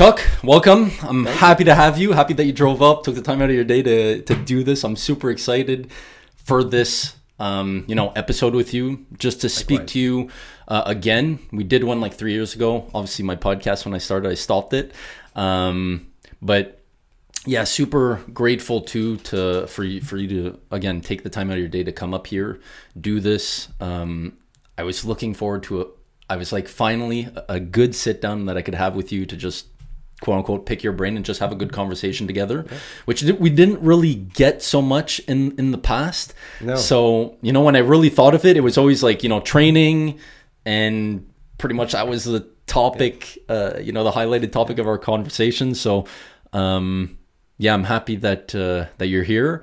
Chuck, welcome. I'm happy to have you. Happy that you drove up, took the time out of your day to to do this. I'm super excited for this um, you know, episode with you, just to speak to you uh, again. We did one like three years ago. Obviously, my podcast when I started, I stopped it. Um, but yeah, super grateful too to for you for you to again take the time out of your day to come up here, do this. Um, I was looking forward to a. I was like finally a good sit down that I could have with you to just quote unquote pick your brain and just have a good conversation together which we didn't really get so much in in the past No. so you know when i really thought of it it was always like you know training and pretty much that was the topic uh you know the highlighted topic of our conversation so um yeah i'm happy that uh that you're here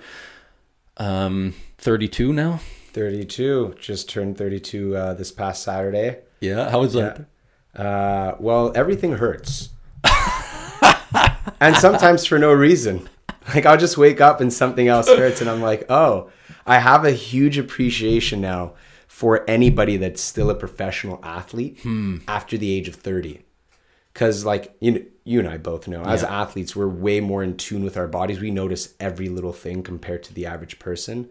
um 32 now 32. Just turned 32 uh, this past Saturday. yeah how was that Uh, well, everything hurts. And sometimes for no reason. Like I'll just wake up and something else hurts, and I'm like, oh, I have a huge appreciation now for anybody that's still a professional athlete hmm. after the age of 30. Because like you know, you and I both know, as Yeah. athletes, we're way more in tune with our bodies. We notice every little thing compared to the average person.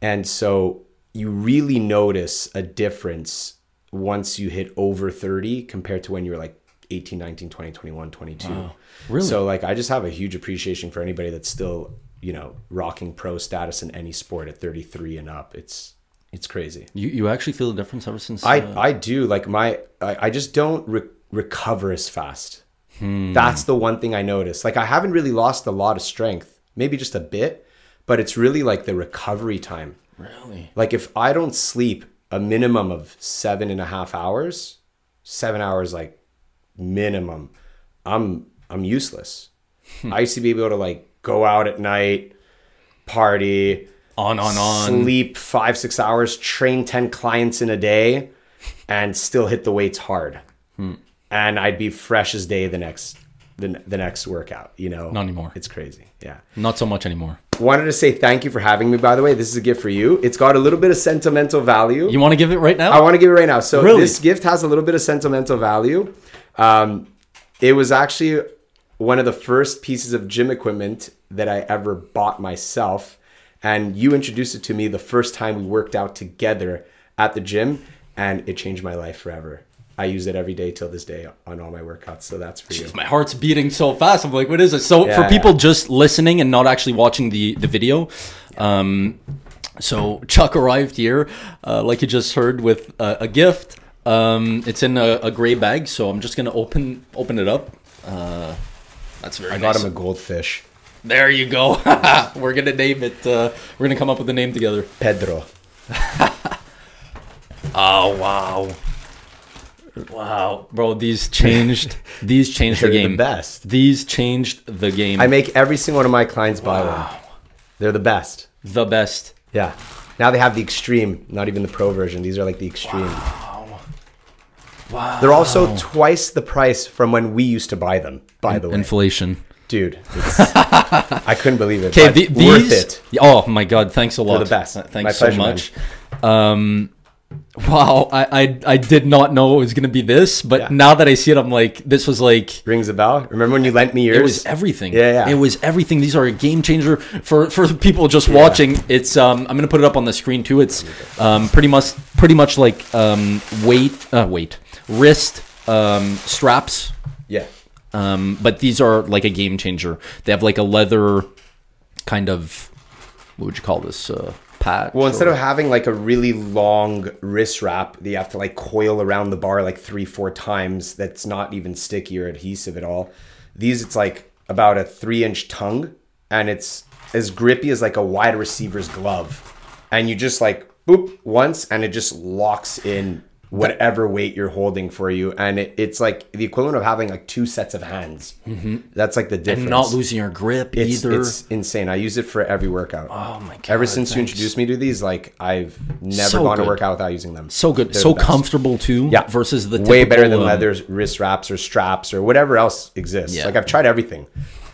And so you really notice a difference once you hit over 30 compared to when you were like 18, 19, 20, 21, 22. Really? So like I just have a huge appreciation for anybody that's still, you know, rocking pro status in any sport at 33 and up. It's it's crazy. you you actually feel the difference ever since I uh, I do like my I, I just don't re- recover as fast. That's the one thing I notice. Like I haven't really lost a lot of strength, maybe just a bit, but it's really like the recovery time. really Like if I don't sleep a minimum of seven and a half hours, seven hours like minimum, I'm I'm useless. I used to be able to like go out at night, party, on on on sleep five six hours, train ten clients in a day, and still hit the weights hard. Hmm. And I'd be fresh as day the next the, the next workout. You know, Not anymore. It's crazy. Yeah. not so much anymore Wanted to say thank you for having me. By the way, this is a gift for you. It's got a little bit of sentimental value. you want to give it right now I want to give it right now. So Really? this gift has a little bit of sentimental value. Um, it was actually one of the first pieces of gym equipment that I ever bought myself, and you introduced it to me the first time we worked out together at the gym, and it changed my life forever. I use it every day till this day on all my workouts. So that's for you. my heart's beating so fast. I'm like, what is it? So Yeah, for people yeah. just listening and not actually watching the the video, um, so Chuck arrived here, uh, like you just heard, with uh, a gift. Um, it's in a, a gray bag, so I'm just gonna open open it up. Uh, that's very I nice. got him a goldfish, there you go. we're gonna name it. Uh, we're gonna come up with a name together. Pedro. Oh wow, wow, bro! These changed. these changed the They're the game. best. These changed the game. I make every single one of my clients buy one. They're the best. the best. Yeah. Now they have the extreme, not even the pro version. These are like the extreme. Wow. They're also twice the price from when we used to buy them. By the way, Inflation. dude, it's, I couldn't believe it. Okay, the, worth these. it. Oh my god! Thanks a lot. the best. Thanks My so pleasure, much. Um, wow, I, I I did not know it was gonna be this, but Yeah. now that I see it, I'm like, this was like. Rings a bell. Remember when you lent me yours? It was everything. Yeah, yeah. It was everything. These are a game changer for for the people just watching. It's um I'm gonna put it up on the screen too. It's um pretty much pretty much like um weight uh weight wrist um straps yeah. um, but these are like a game changer. They have like a leather kind of what would you call this uh, patch? Well, instead or- of having like a really long wrist wrap that you have to like coil around the bar like three, four times, that's not even sticky or adhesive at all. These, it's like about a three inch tongue and it's as grippy as like a wide receiver's glove. And you just like boop once and it just locks in whatever weight you're holding for you. And it, it's like the equivalent of having like two sets of hands. That's like the difference. and not losing your grip it's, either. it's insane. I use it for every workout. oh my god! Ever since you introduced me to these, like I've never So gone to good. work out without using them. so good, They're so comfortable too. Yeah, versus the way better than typical, um, leather wrist wraps or straps or whatever else exists. Yeah. Like I've tried everything,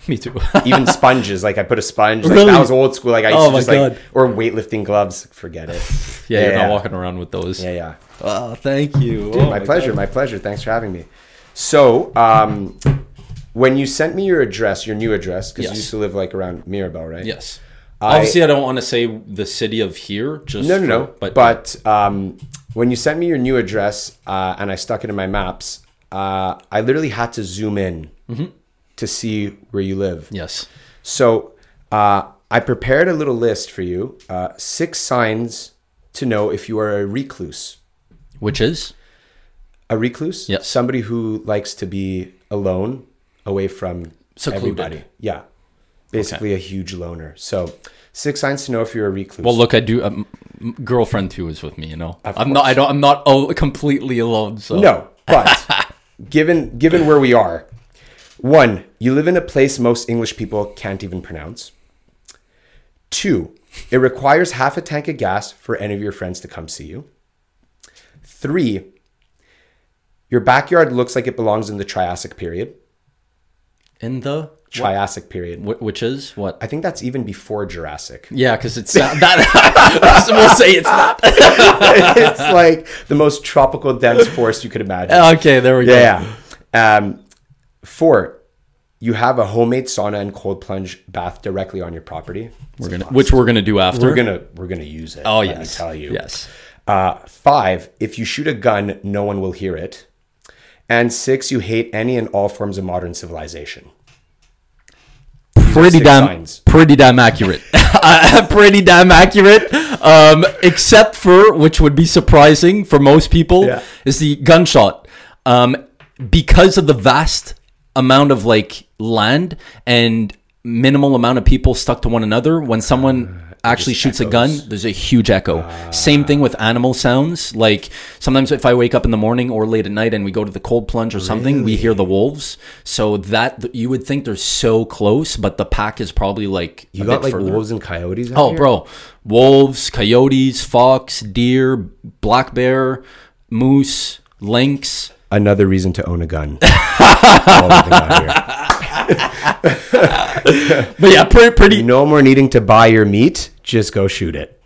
Me too. even sponges. Like I put a sponge. Like Really? that was old school. Like I used Oh to just God. like or weightlifting gloves. Forget it. yeah, you're yeah. not walking around with those. Yeah, yeah. Oh, thank you. Oh my, pleasure. My pleasure. Thanks for having me. So, um, when you sent me your address, your new address, because Yes. you used to live like around Mirabel, right? Yes. I- Obviously, I don't want to say the city of here. Just No, no, for- no. But, But, um, when you sent me your new address uh, and I stuck it in my maps, uh, I literally had to zoom in Mm-hmm. To see where you live. yes, So uh, I prepared a little list for you uh, six signs to know if you are a recluse. which is A recluse? Yes. Somebody who likes to be alone, away from Secluded. everybody. Yeah. Basically a huge loner. So six signs to know if you're a recluse. well. Look, I do. Um, girlfriend too is with me. You know, Of I'm not. I don't. I'm not oh, completely alone. So No, but given given where we are, one, you live in a place most English people can't even pronounce. Two, it requires half a tank of gas for any of your friends to come see you. Three, your backyard looks like it belongs in the Triassic period. in the Triassic period. wh- which is what? I think that's even before Jurassic. Yeah, because it's not that. we'll say it's not. it's like the most tropical dense forest you could imagine. okay, there we go. Yeah. yeah. Um, four, you have a homemade sauna and cold plunge bath directly on your property. We're gonna, which we're gonna do after. We're gonna we're gonna use it. Oh let yes. me tell you. Yes. Uh, five, if you shoot a gun, no one will hear it. And six, you hate any and all forms of modern civilization. pretty damn signs. pretty damn accurate pretty damn accurate um except for which would be surprising for most people Yeah. is the gunshot um because of the vast amount of like land and minimal amount of people stuck to one another when someone uh, actually shoots a gun there's a huge echo ah. same thing with animal sounds like sometimes if i wake up in the morning or late at night and we go to the cold plunge or something we hear the wolves so that you would think they're so close but the pack is probably like You got like further. wolves and coyotes. out oh here? bro wolves coyotes fox deer black bear moose lynx Another reason to own a gun. All we got here. but yeah pretty pretty no more needing to buy your meat. Just go shoot it.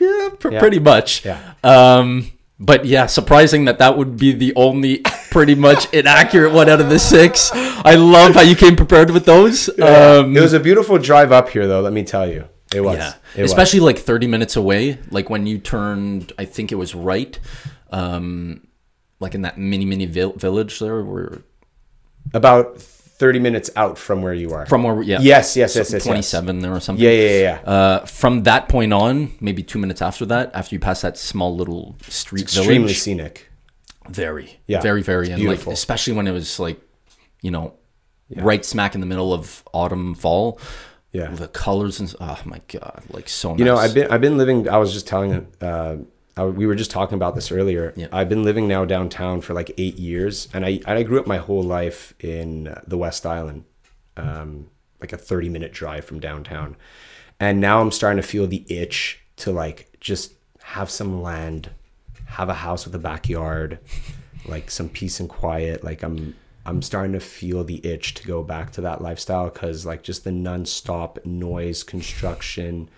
Yeah, pr- Yeah. pretty much. Yeah. Um, but yeah, surprising that that would be the only pretty much inaccurate one out of the six. I love how you came prepared with those. Um, it was a beautiful drive up here, though. Let me tell you, it was. yeah, It was. especially like thirty minutes away. Like when you turned, I think it was right, um, like in that mini mini vil- village there, where about thirty minutes out from where you are. from where yeah, yes, yes, yes, yes, yes. twenty seven there or something. Yeah, yeah, yeah. yeah. Uh, from that point on, maybe two minutes after that, after you pass that small little street Extremely village, scenic. very Yeah, very very and like especially when it was like you know right smack in the middle of autumn fall Yeah. the colors and oh my god like so nice You know, I've been I've been living. I was just telling. Uh, I, we were just talking about this earlier. Yeah. I've been living now downtown for like eight years, and I I grew up my whole life in uh, the West Island, um, like a thirty minute drive from downtown, and now I'm starting to feel the itch to like just have some land, have a house with a backyard, like some peace and quiet. Like I'm I'm starting to feel the itch to go back to that lifestyle because like just the nonstop noise, construction.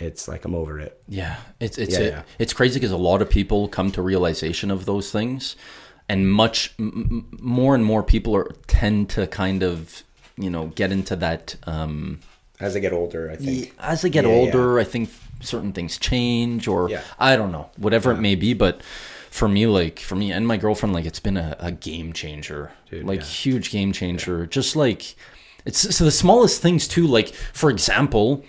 It's like I'm over it. yeah it's it's Yeah, it, yeah. it's crazy because a lot of people come to realization of those things and much m- more and more people are tend to kind of you know get into that um As I get older, I think. as they get Yeah, yeah. older, I think certain things change, or Yeah. I don't know, whatever it may be. But for me, like for me and my girlfriend, like it's been a, a game changer, like yeah. huge game changer. Just like it's so the smallest things too. Like for example,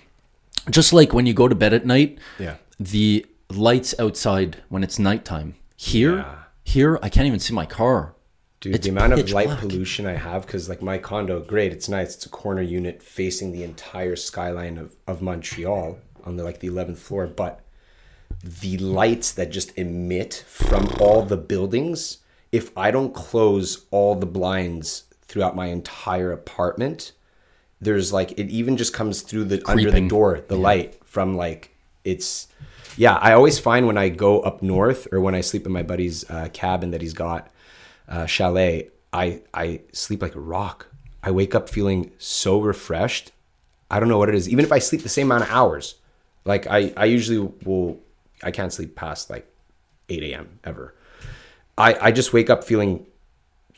just like when you go to bed at night, Yeah. the lights outside when it's nighttime. Here, Yeah. here, I can't even see my car. Dude, It's the amount of light black. pollution I have, because like my condo, great, it's nice. It's a corner unit facing the entire skyline of, of Montreal on the like the eleventh floor, but the lights that just emit from all the buildings, if I don't close all the blinds throughout my entire apartment, there's like it even just comes through the under the door, the light from like it's yeah, I always find when I go up north or when I sleep in my buddy's uh, cabin that he's got uh, chalet, I I sleep like a rock. I wake up feeling so refreshed. I don't know what it is. Even if I sleep the same amount of hours, like I I usually will, I can't sleep past like 8 a.m. ever. I I just wake up feeling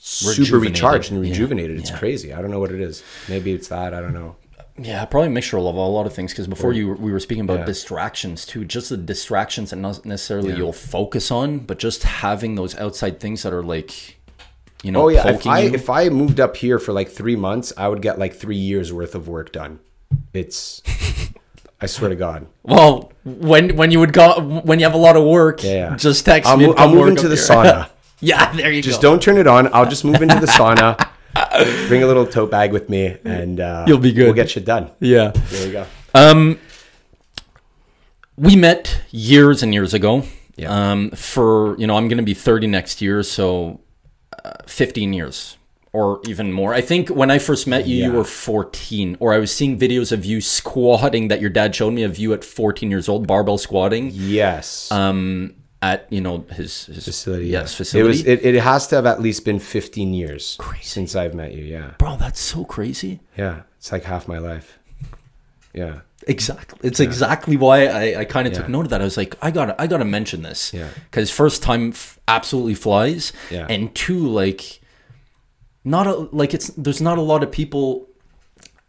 super recharged and Yeah. rejuvenated. It's Yeah. crazy. I don't know what it is. Maybe it's that. I don't know. Yeah, probably a mixture of a lot of things. Because before you, we were speaking about Yeah. distractions too. Just the distractions that not necessarily Yeah. you'll focus on, but just having those outside things that are like, you know, Oh yeah, if I you. if I moved up here for like three months, I would get like three years worth of work done. It's, I swear to God. well, when when you would go when you have a lot of work, Yeah, yeah. just text I'll, me. mo- I'm moving move work into up the sauna. yeah, there you Just go. Just don't turn it on. I'll just move into the sauna. Bring a little tote bag with me, and uh, You'll be good. We'll get shit done. Yeah. There you go. Um, we met years and years ago. Yeah. Um, for you know, I'm going to be 30 next year, so uh, 15 years or even more. I think when I first met you, you were 14, or I was seeing videos of you squatting that your dad showed me of you at 14 years old, barbell squatting. Yes. Um, at you know his, his facility. Yes, yeah. facility. It was. It, it has to have at least been 15 years Crazy. since I've met you. Yeah. Bro, that's so crazy. Yeah. It's like half my life. Yeah. Exactly. It's exactly why I, I kind of took note of that. I was like, I gotta, I gotta mention this. Yeah. Because first time f- absolutely flies. Yeah. And two, like, not a like it's there's not a lot of people.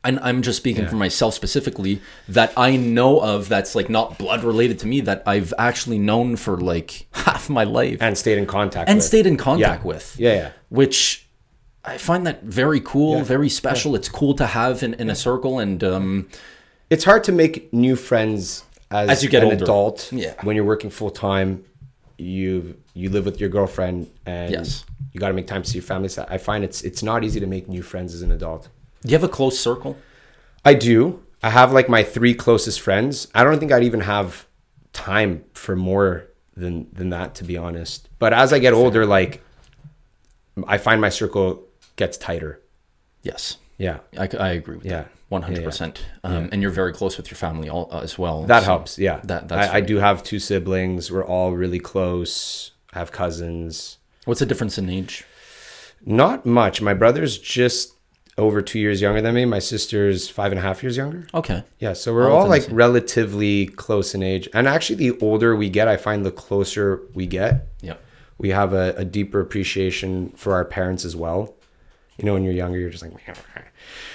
And I'm just speaking Yeah. for myself specifically that I know of that's like not blood related to me that I've actually known for like half my life and, stayed in contact. with. And stayed in contact Yeah. with. Yeah. Yeah. Which I find that very cool, Yeah. very special. It's cool to have in, in a circle and um It's hard to make new friends as, As you get an older. adult. Yeah. When you're working full time, you you live with your girlfriend and Yes. you got to make time to see your family. So I find it's it's not easy to make new friends as an adult. Do you have a close circle? I do. I have like my three closest friends. I don't think I'd even have time for more than than that to be honest. But as I get older, like I find my circle gets tighter. Yes. Yeah. I, I agree with Yeah. that. One hundred percent. Um, and you're very close with your family all, uh, as well. That so helps. Yeah. That that's I, I do have two siblings. We're all really close. I have cousins. What's the difference in age? Not much. My brother's just over two years younger than me. My sister's five and a half years younger. Okay. Yeah, so we're All all like relatively close in age. And actually, the older we get, I find the closer we get. Yeah. We have a, a deeper appreciation for our parents as well. You know, when you're younger, you're just like,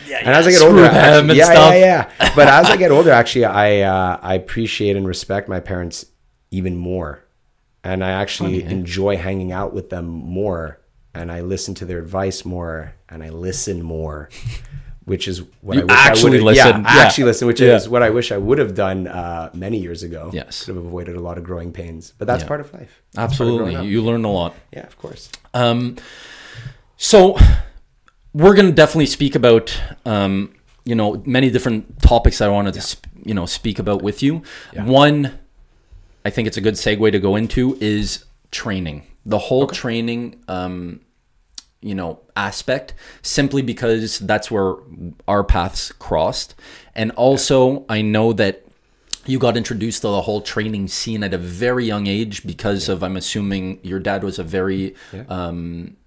Yeah. and as I get older, actually, and yeah, stuff. yeah, yeah. But as I get older, actually, I uh, I appreciate and respect my parents even more, and I actually Funny, eh? enjoy hanging out with them more, and I listen to their advice more, and I listen more, which is what You I wish actually I would. listen. Yeah, I actually listen, which Yeah. is what I wish I would have done uh, many years ago. Yes. could have avoided a lot of growing pains, but that's Yeah. part of life. That's part of Absolutely. You learn a lot. Yeah, of course. Um, so we're going to definitely speak about, um, you know, many different topics I wanted to, sp- you know, speak about with you. Yeah. One, I think it's a good segue to go into is training. The whole training, um, you know, aspect, simply because that's where our paths crossed, and also I know that you got introduced to the whole training scene at a very young age because of I'm assuming your dad was a very Yeah. um,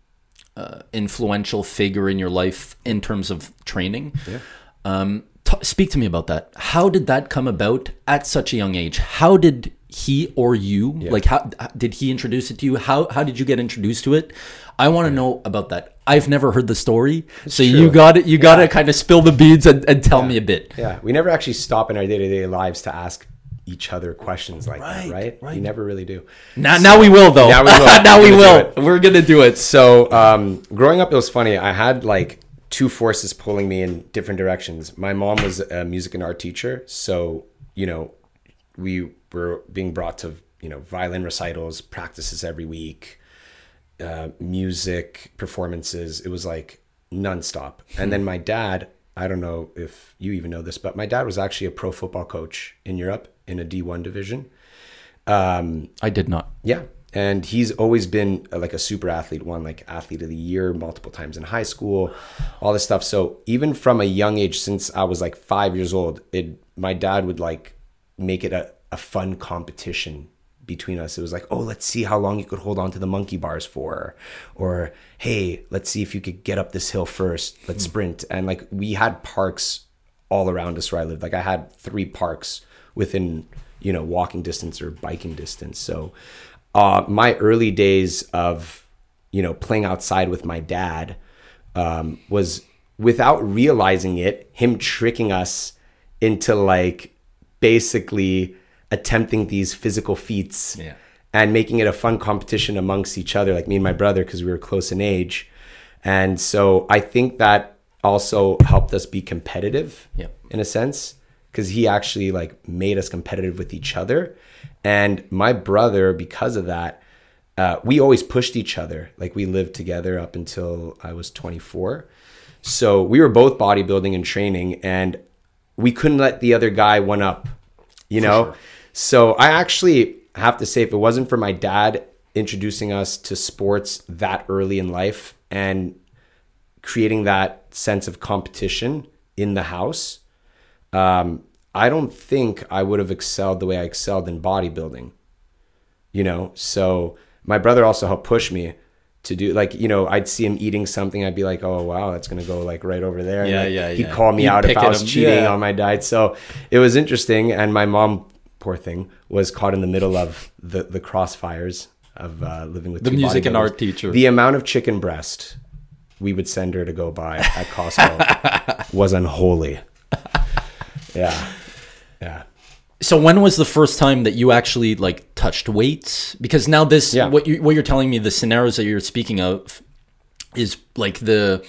uh, influential figure in your life in terms of training. Yeah. Um, t- speak to me about that. How did that come about at such a young age? How did he or you like how did he introduce it to you? How how did you get introduced to it? I want to know about that. I've never heard the story, so you got it. You got to kind of spill the beads and, and tell me a bit. Yeah, we never actually stop in our day to day lives to ask each other questions like Right, that, right? right. We never really do. Now, now we will though. Now we will. now we We're will. We're gonna do it. So, um, growing up, it was funny. I had like two forces pulling me in different directions. My mom was a music and art teacher, so you know, we were being brought to you know violin recitals, practices every week, uh, music performances. It was like nonstop. And then my dad, I don't know if you even know this, but my dad was actually a pro football coach in Europe in a D1 division. Um, I did not. yeah. And he's always been uh, like a super athlete, won like athlete of the year multiple times in high school, all this stuff. So even from a young age, since I was like five years old, it my dad would like make it a, a fun competition between us. It was like, oh, let's see how long you could hold on to the monkey bars for. Or hey, let's see if you could get up this hill first. Let's sprint. And like we had parks all around us where I lived. Like I had three parks within, you know, walking distance or biking distance. So uh, my early days of you know, playing outside with my dad um, was without realizing it, him tricking us into like basically attempting these physical feats Yeah. and making it a fun competition amongst each other, like me and my brother, because we were close in age. And so I think that also helped us be competitive Yep. in a sense, because he actually like made us competitive with each other. And my brother, because of that, uh, we always pushed each other. Like we lived together up until I was 24. So we were both bodybuilding and training, and we couldn't let the other guy one up, you know? sure. So I actually have to say, if it wasn't for my dad introducing us to sports that early in life and creating that sense of competition in the house, um, I don't think I would have excelled the way I excelled in bodybuilding. You know, so my brother also helped push me to do like you know I'd see him eating something I'd be like oh wow that's gonna go like right over there And, Yeah, like, yeah, he'd yeah. call me You'd out if I was him. cheating Yeah. on my diet so it was interesting and my mom poor thing was caught in the middle of the the crossfires of uh, living with The music and art teacher. the amount of chicken breast we would send her to go buy at Costco was unholy yeah yeah So when was the first time that you actually like touched weights? Because now this Yeah. what you what you're telling me the scenarios that you're speaking of is like the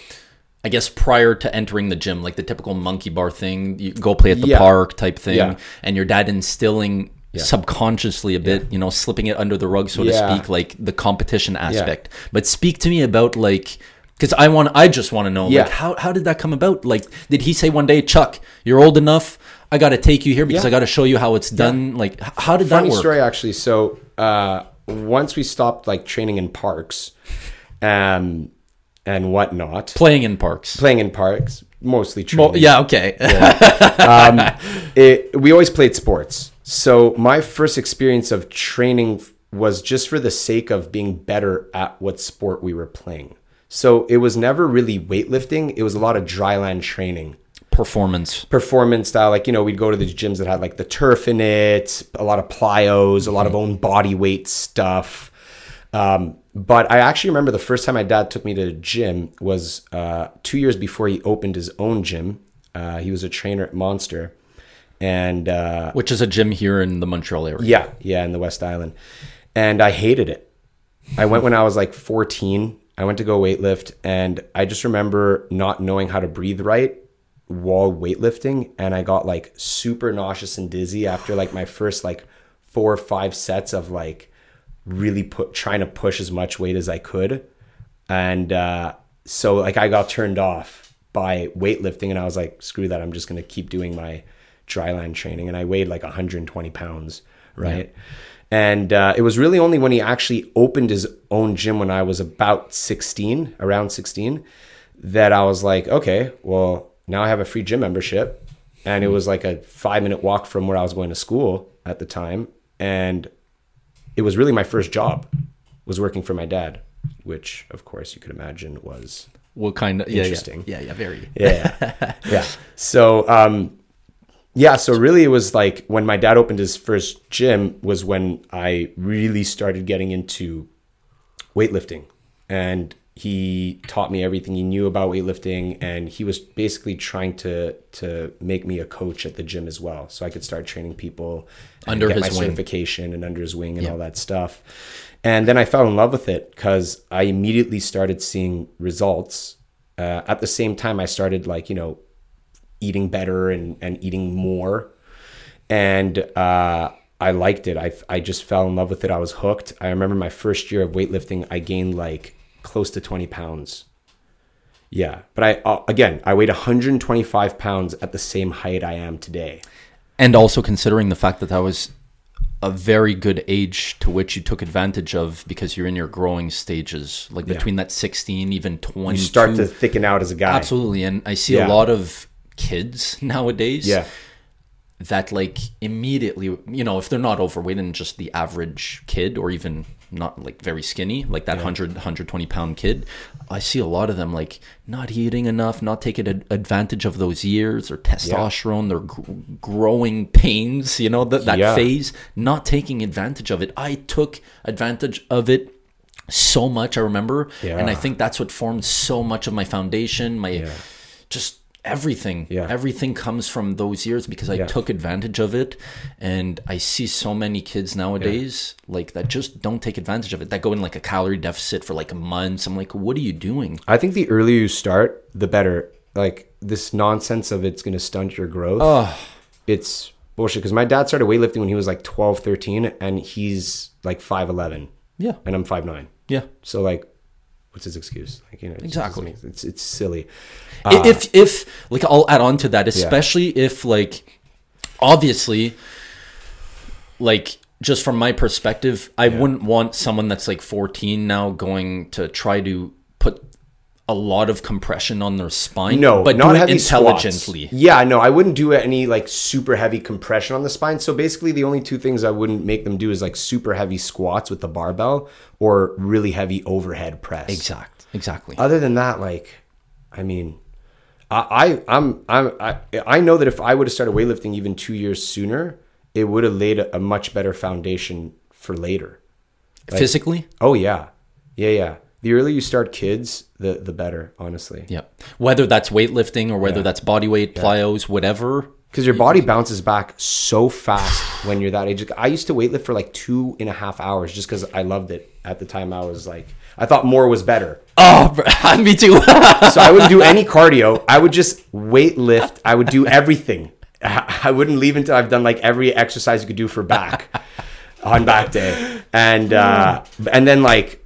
I guess prior to entering the gym, like the typical monkey bar thing, you go play at the Yeah. park type thing, Yeah. and your dad instilling subconsciously a bit, you know, slipping it under the rug, so to speak, like the competition aspect. But speak to me about like because I want, I just want to know, Yeah. like, how how did that come about? Like, did he say one day, Chuck, you're old enough, I got to take you here because Yeah. I got to show you how it's done? Like, how did funny that work? story actually so uh once we stopped like training in parks um and whatnot Playing in parks. playing in parks mostly training Well, yeah, okay. it, we always played sports. So my first experience of training was just for the sake of being better at what sport we were playing. So it was never really weightlifting. It was a lot of dryland training, Performance. performance style. Like you know, we'd go to the gyms that had like the turf in it, a lot of plyos, a lot of own body weight stuff. Um, but I actually remember the first time my dad took me to a gym was uh, two years before he opened his own gym. Uh, he was a trainer at Monster, and uh, Which is a gym here in the Montreal area. yeah, yeah, in the West Island, and I hated it. I went when I was like 14. I went to go weightlift, and I just remember not knowing how to breathe right while weightlifting, and I got like super nauseous and dizzy after like my first like four or five sets of like really put trying to push as much weight as I could, and uh, so like I got turned off by weightlifting, and I was like, screw that, I'm just gonna keep doing my dryland training, and I weighed like 120 pounds, right? And uh, it was really only when he actually opened his own gym when I was about 16, around 16, that I was like, okay, well, now I have a free gym membership. And it was like a five minute walk from where I was going to school at the time. And it was really my first job was working for my dad, which of course you could imagine was What kind of yeah, Interesting. Yeah, yeah, yeah very. yeah yeah so um yeah so really it was like when my dad opened his first gym was when i really started getting into weightlifting and he taught me everything he knew about weightlifting and he was basically trying to to make me a coach at the gym as well so i could start training people Under his my wing. certification and under his wing and all that stuff and then i fell in love with it because i immediately started seeing results uh, at the same time i started like you know eating better and, and eating more and uh, I liked it. I, I just fell in love with it. I was hooked. I remember my first year of weightlifting, I gained like close to 20 pounds. Yeah. But I, uh, again, I weighed 125 pounds at the same height I am today. And also considering the fact that that was a very good age to which you took advantage of because you're in your growing stages, like between that 16, even 20. You start to thicken out as a guy. Absolutely. And I see Yeah. a lot of kids nowadays Yeah. That like immediately, you know, if they're not overweight and just the average kid or even not like very skinny, like that 100, 120 pound kid, I see a lot of them like not eating enough, not taking ad- advantage of those years or testosterone, their gr- growing pains, you know, that, that Yeah. phase, not taking advantage of it. I took advantage of it so much. I remember, Yeah. and I think that's what formed so much of my foundation. My just everything. Yeah. everything comes from those years because I Yeah. took advantage of it, and I see so many kids nowadays like that just don't take advantage of it. That go in like a calorie deficit for like a month. I'm like, what are you doing? I think the earlier you start, the better. Like this nonsense of it's going to stunt your growth. It's bullshit. Because my dad started weightlifting when he was like 12, 13, and he's like 5'11, Yeah, and I'm 5'9. yeah. So, like, what's his excuse? Like, you know, it just doesn't Exactly. make- It's, it's silly. I- uh, if if like I'll add on to that, especially if like obviously like just from my perspective, I wouldn't want someone that's like 14 now going to try to a lot of compression on their spine. No, but not do it heavy squats. intelligently. Yeah, no, I wouldn't do any like super heavy compression on the spine. So basically, the only two things I wouldn't make them do is like super heavy squats with the barbell or really heavy overhead press. Exact. Exactly. Other than that, like, I mean, I, I I'm I'm I, I know that if I would have started weightlifting even two years sooner, it would have laid a, a much better foundation for later. Physically? Oh yeah, yeah, yeah. The earlier you start kids, the the better, honestly. Yeah. Whether that's weightlifting or whether that's body weight, plyos, whatever. Because your body bounces back so fast when you're that age. I used to weightlift for like two and a half hours just because I loved it. At the time, I was like, I thought more was better. Oh, me too. So I wouldn't do any cardio. I would just weight lift. I would do everything. I I wouldn't leave until I've done like every exercise you could do for back on back day. And uh, and then like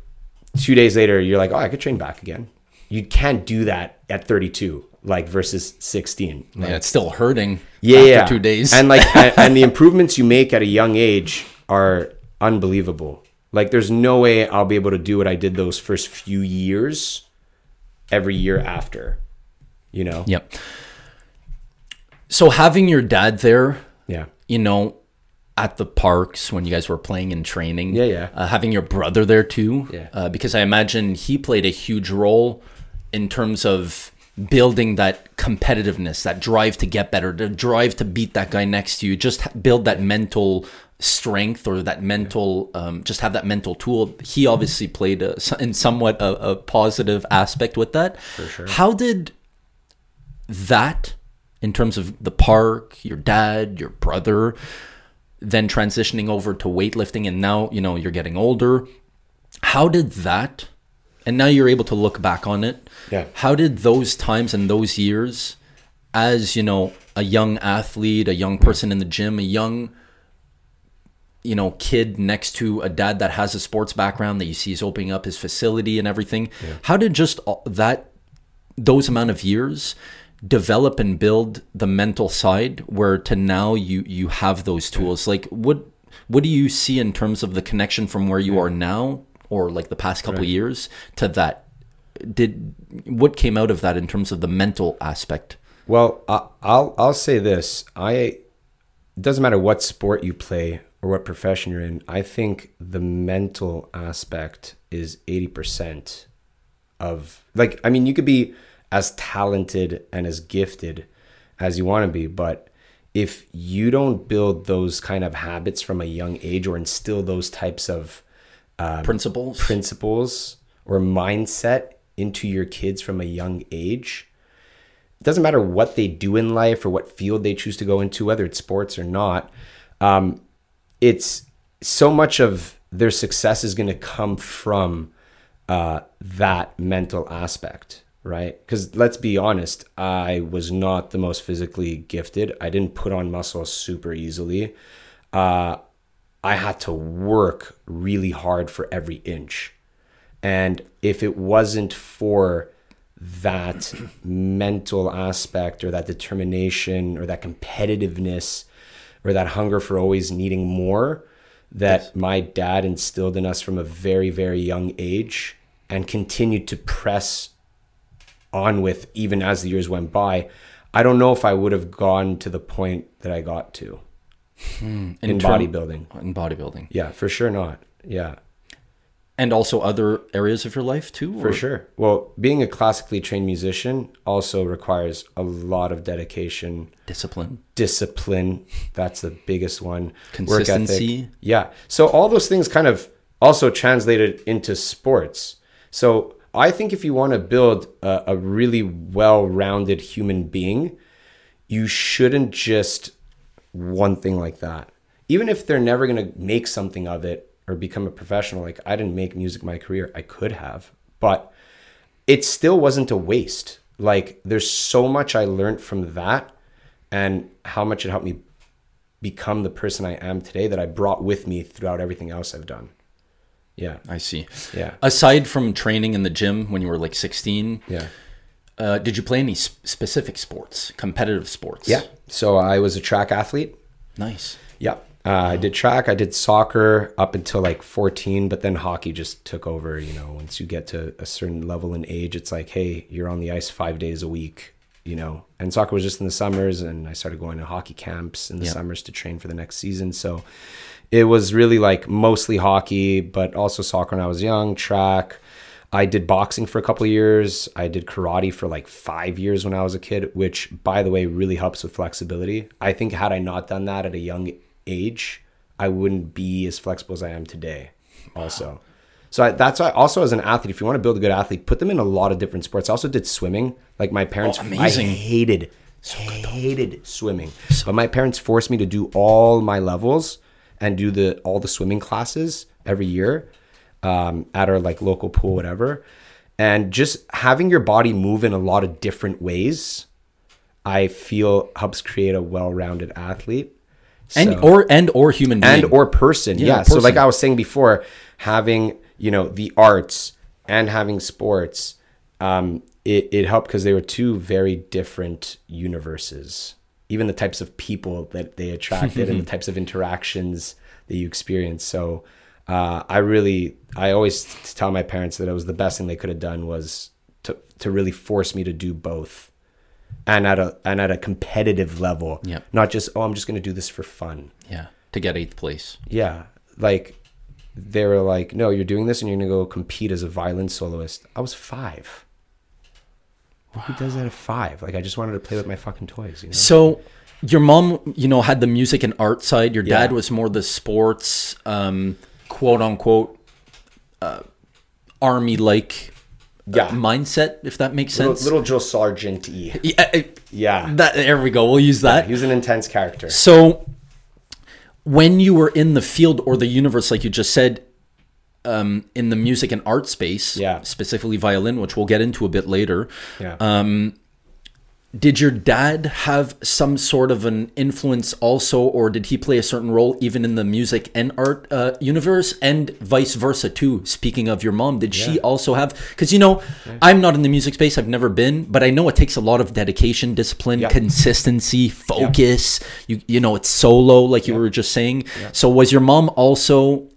two days later, you're like, oh, I could train back again. You can't do that at 32, like versus 16. yeah, it's still hurting. yeah, after yeah. two days. and like and, and the improvements you make at a young age are unbelievable like there's no way i'll be able to do what i did those first few years every year after you know Yep. So having your dad there, yeah you know, at the parks when you guys were playing and training. Yeah, yeah. Uh, having your brother there too. Yeah. Uh, because I imagine he played a huge role in terms of building that competitiveness, that drive to get better, the drive to beat that guy next to you, just build that mental strength or that mental, um, just have that mental tool. He obviously played a, in somewhat a, a positive aspect with that. For sure. How did that, in terms of the park, your dad, your brother, then transitioning over to weightlifting, and now you know you're getting older. How did that, and now you're able to look back on it. Yeah. How did those times and those years, as you know, a young athlete, a young person in the gym, a young, you know, kid next to a dad that has a sports background that you see is opening up his facility and everything. How did just that those amount of years develop and build the mental side where to now you you have those tools. Like what what do you see in terms of the connection from where you are now or like the past couple years to that? Did what came out of that in terms of the mental aspect? Well, I- I'll I'll say this. I it doesn't matter what sport you play or what profession you're in. I think the mental aspect is 80% of like I mean, you could be as talented and as gifted as you want to be, but if you don't build those kind of habits from a young age or instill those types of principles principles or mindset into your kids from a young age. It doesn't matter what they do in life or what field they choose to go into, whether it's sports or not. Um, it's so much of their success is going to come from uh, that mental aspect, right? Because let's be honest, I was not the most physically gifted. I didn't put on muscle super easily. Uh, I had to work really hard for every inch. And if it wasn't for that mental aspect or that determination or that competitiveness or that hunger for always needing more that my dad instilled in us from a very, very young age and continued to press on with even as the years went by, I don't know if I would have gone to the point that I got to hmm. in, term- bodybuilding. in bodybuilding Yeah, for sure not. Yeah, and also other areas of your life too for or- sure. Well, being a classically trained musician also requires a lot of dedication, discipline discipline. That's the biggest one. Consistency. Yeah. So all those things kind of also translated into sports. So I think if you want to build a, a really well-rounded human being, you shouldn't just one thing like that. Even if they're never going to make something of it or become a professional, like I didn't make music my career, I could have, but it still wasn't a waste. Like there's so much I learned from that and how much it helped me become the person I am today that I brought with me throughout everything else I've done. Yeah. I see. Yeah. Aside from training in the gym when you were like 16, Yeah. uh, did you play any s- specific sports, competitive sports? Yeah. So I was a track athlete. Nice. Yeah. Uh, I did track. I did soccer up until like 14, but then hockey just took over. You know, once you get to a certain level in age, it's like, hey, you're on the ice five days a week, you know. And soccer was just in the summers, and I started going to hockey camps in the Yeah. summers to train for the next season. So it was really like mostly hockey, but also soccer when I was young, track. I did boxing for a couple of years. I did karate for like five years when I was a kid, which, by the way, really helps with flexibility. I think had I not done that at a young age, I wouldn't be as flexible as I am today. Also, so I, that's why. Also, as an athlete, if you want to build a good athlete, put them in a lot of different sports. I also did swimming. Like my parents, Oh. I hated, hated swimming, but my parents forced me to do all my levels and do the all the swimming classes every year um, at our like local pool, whatever. And just having your body move in a lot of different ways, I feel helps create a well-rounded athlete. And or and or human being. and or person. Yeah, Yeah. So like. I was saying before, having you know the arts and having sports, um, it it helped because they were two very different universes. Even the types of people that they attracted and the types of interactions that you experience. So uh, I really, I always tell my parents that it was the best thing they could have done was to to really force me to do both. And at a and at a competitive level, Yep. not just oh I'm just going to do this for fun. yeah, to get eighth place. Yeah, like they were like, no, you're doing this and you're gonna go compete as a violin soloist. I was five. Who does that at five? Like I just wanted to play with my fucking toys. You know? So your mom, you know, had the music and art side. Your dad Yeah. was more the sports, um, quote unquote, uh, army like Yeah. mindset, if that makes sense. little Jill Sargent y. yeah, uh, Yeah. that, there we go. We'll use that. He was an intense character. So, when you were in the field or the universe, like you just said, um, in the music and art space, Yeah. specifically violin, which we'll get into a bit later, Yeah. um, did your dad have some sort of an influence also, or did he play a certain role even in the music and art uh, universe, and vice versa too? Speaking of your mom, did she also have? Because you know, I'm not in the music space; I've never been, but I know it takes a lot of dedication, discipline, Yeah. consistency, focus. You you know, it's solo, like you were just saying. So, was your mom also?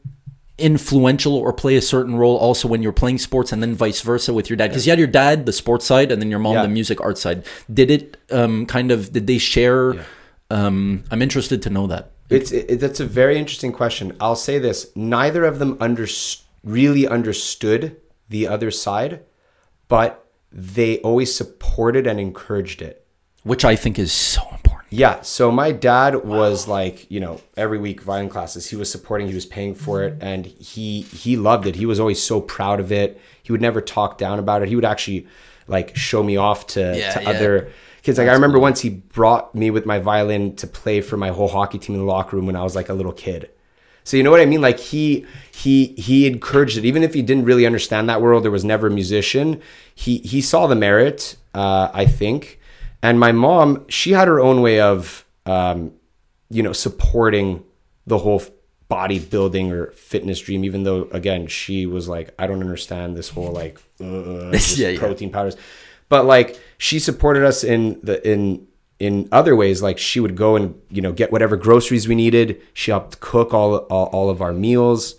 Influential or play a certain role also when you're playing sports and then vice versa with your dad because you had your dad the sports side and then your mom Yeah. the music art side did it um kind of did they share um i'm interested to know that It's it, that's a very interesting question. I'll say this: neither of them under, really understood the other side, but they always supported and encouraged it. which i think is so Yeah. So my dad was like, you know, every week violin classes. He was supporting. He was paying for it, and he he loved it. He was always so proud of it. He would never talk down about it. He would actually like show me off to, Yeah, to yeah. other kids. Like I remember once he brought me with my violin to play for my whole hockey team in the locker room when I was like a little kid. So you know what I mean? Like he he he encouraged it, even if he didn't really understand that world. There was never a musician. He he saw the merit, uh, I think. And my mom, she had her own way of, um, you know, supporting the whole bodybuilding or fitness dream. Even though, again, she was like, I don't understand this whole like uh, just Yeah, yeah. protein powders. But like she supported us in the in in other ways. Like she would go and you know get whatever groceries we needed. She helped cook all all, all of our meals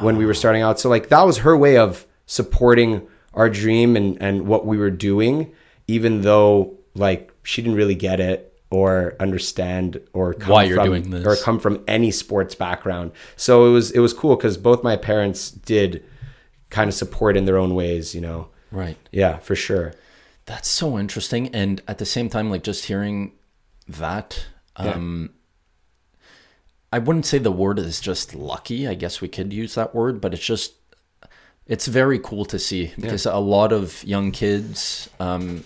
when we were starting out. So like that was her way of supporting our dream and and what we were doing, even though like she didn't really get it or understand or come Why you're from, doing this. or come from any sports background. So it was it was cool because both my parents did kind of support in their own ways. You know. right Yeah, for sure. That's so interesting. And at the same time, like just hearing that, um, I wouldn't say the word is just lucky. I guess we could use that word, but it's just it's very cool to see because a lot of young kids um,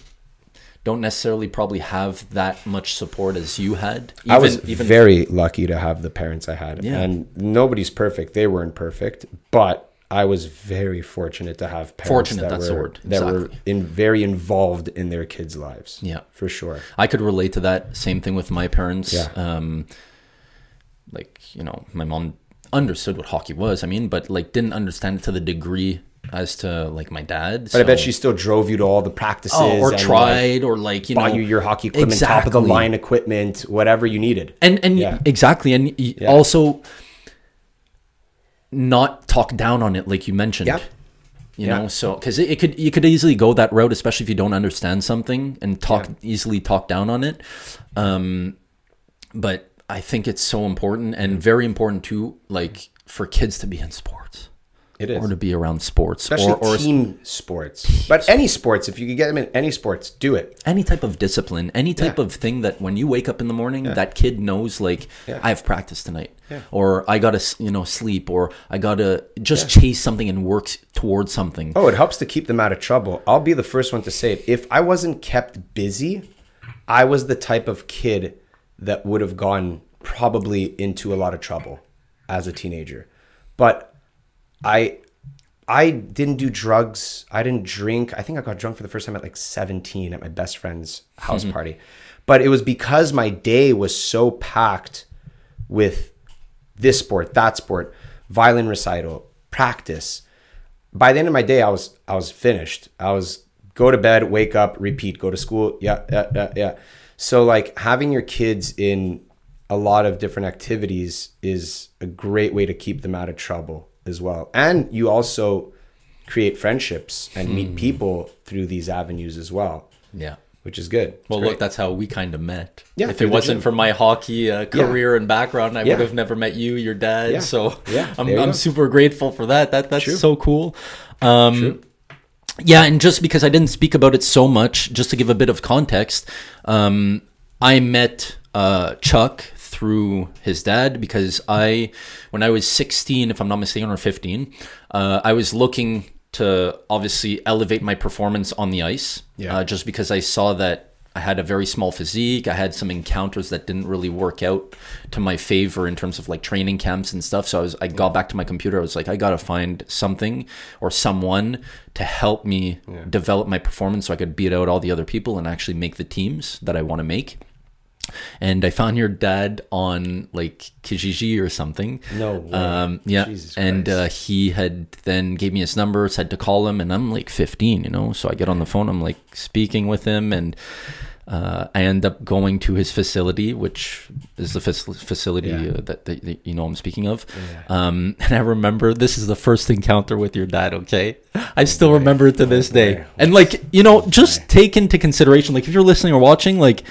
don't necessarily probably have that much support as you had. I was even very lucky to have the parents I had, Yeah. and nobody's perfect. They weren't perfect, but I was very fortunate to have parents Fortunate, that that's the were word. that were in very involved in their kids' lives. Yeah. for sure. I could relate to that. Same thing with my parents. Yeah. Um, like you know, my mom understood what hockey was. I mean, but like didn't understand it to the degree as to like my dad. But I bet she still drove you to all the practices, oh, or and, like, tried, or like you know, you your hockey equipment, top of the line equipment, whatever you needed. and and Yeah. exactly, and Yeah. also not talk down on it, like you mentioned. Yep. You Yeah. know, so because it, it could you could easily go that route, especially if you don't understand something and talk Yeah. easily talk down on it. Um, but I think it's so important and very important too, like for kids to be in sports It is. or to be around sports Especially or, or team sports. But any sports, if you could get them in any sports, do it. any type of discipline, any type Yeah. of thing that when you wake up in the morning, that kid knows like Yeah. I have practice tonight, Yeah. or I gotta you know sleep, or I gotta just chase something and work towards something. Oh, it helps to keep them out of trouble. I'll be the first one to say it. If I wasn't kept busy, I was the type of kid that would have gone probably into a lot of trouble as a teenager. But I I didn't do drugs. I didn't drink. I think I got drunk for the first time at like 17 at my best friend's house mm-hmm. party. But it was because my day was so packed with this sport, that sport, violin recital, practice. By the end of my day, I was I was finished. I was go to bed, wake up, repeat, go to school. Yeah, yeah, yeah, yeah. So like having your kids in a lot of different activities is a great way to keep them out of trouble as well. And you also create friendships and meet people through these avenues as well, Yeah. which is good. It's Well, great. look, that's how we kind of met. Yeah, if it wasn't gym. for my hockey uh, career and background, I Yeah. would have never met you, your dad. Yeah. So Yeah, I'm, I'm super grateful for that. That that's True. so cool. Um, True. Yeah, and just because I didn't speak about it so much, just to give a bit of context, um, I met uh, Chuck through his dad because I, when I was 16, if I'm not mistaken, or 15, uh, I was looking to obviously elevate my performance on the ice. Yeah. Uh, just because I saw that I had a very small physique. I had some encounters that didn't really work out to my favor in terms of like training camps and stuff. So I was I got back to my computer. I was like, I gotta find something or someone to help me develop my performance so I could beat out all the other people and actually make the teams that I want to make. And I found your dad on like Kijiji or something. No way. Um, yeah. And uh, he had then gave me his number, said to call him, and I'm like 15, you know. So I get on the phone, I'm like speaking with him, and uh, I end up going to his facility, which is the facility Yeah. uh, that, that, that you know I'm speaking of. Um, and I remember this is the first encounter with your dad. Okay, I still remember it to this day. boy. And like you know, just take into consideration, like if you're listening or watching, like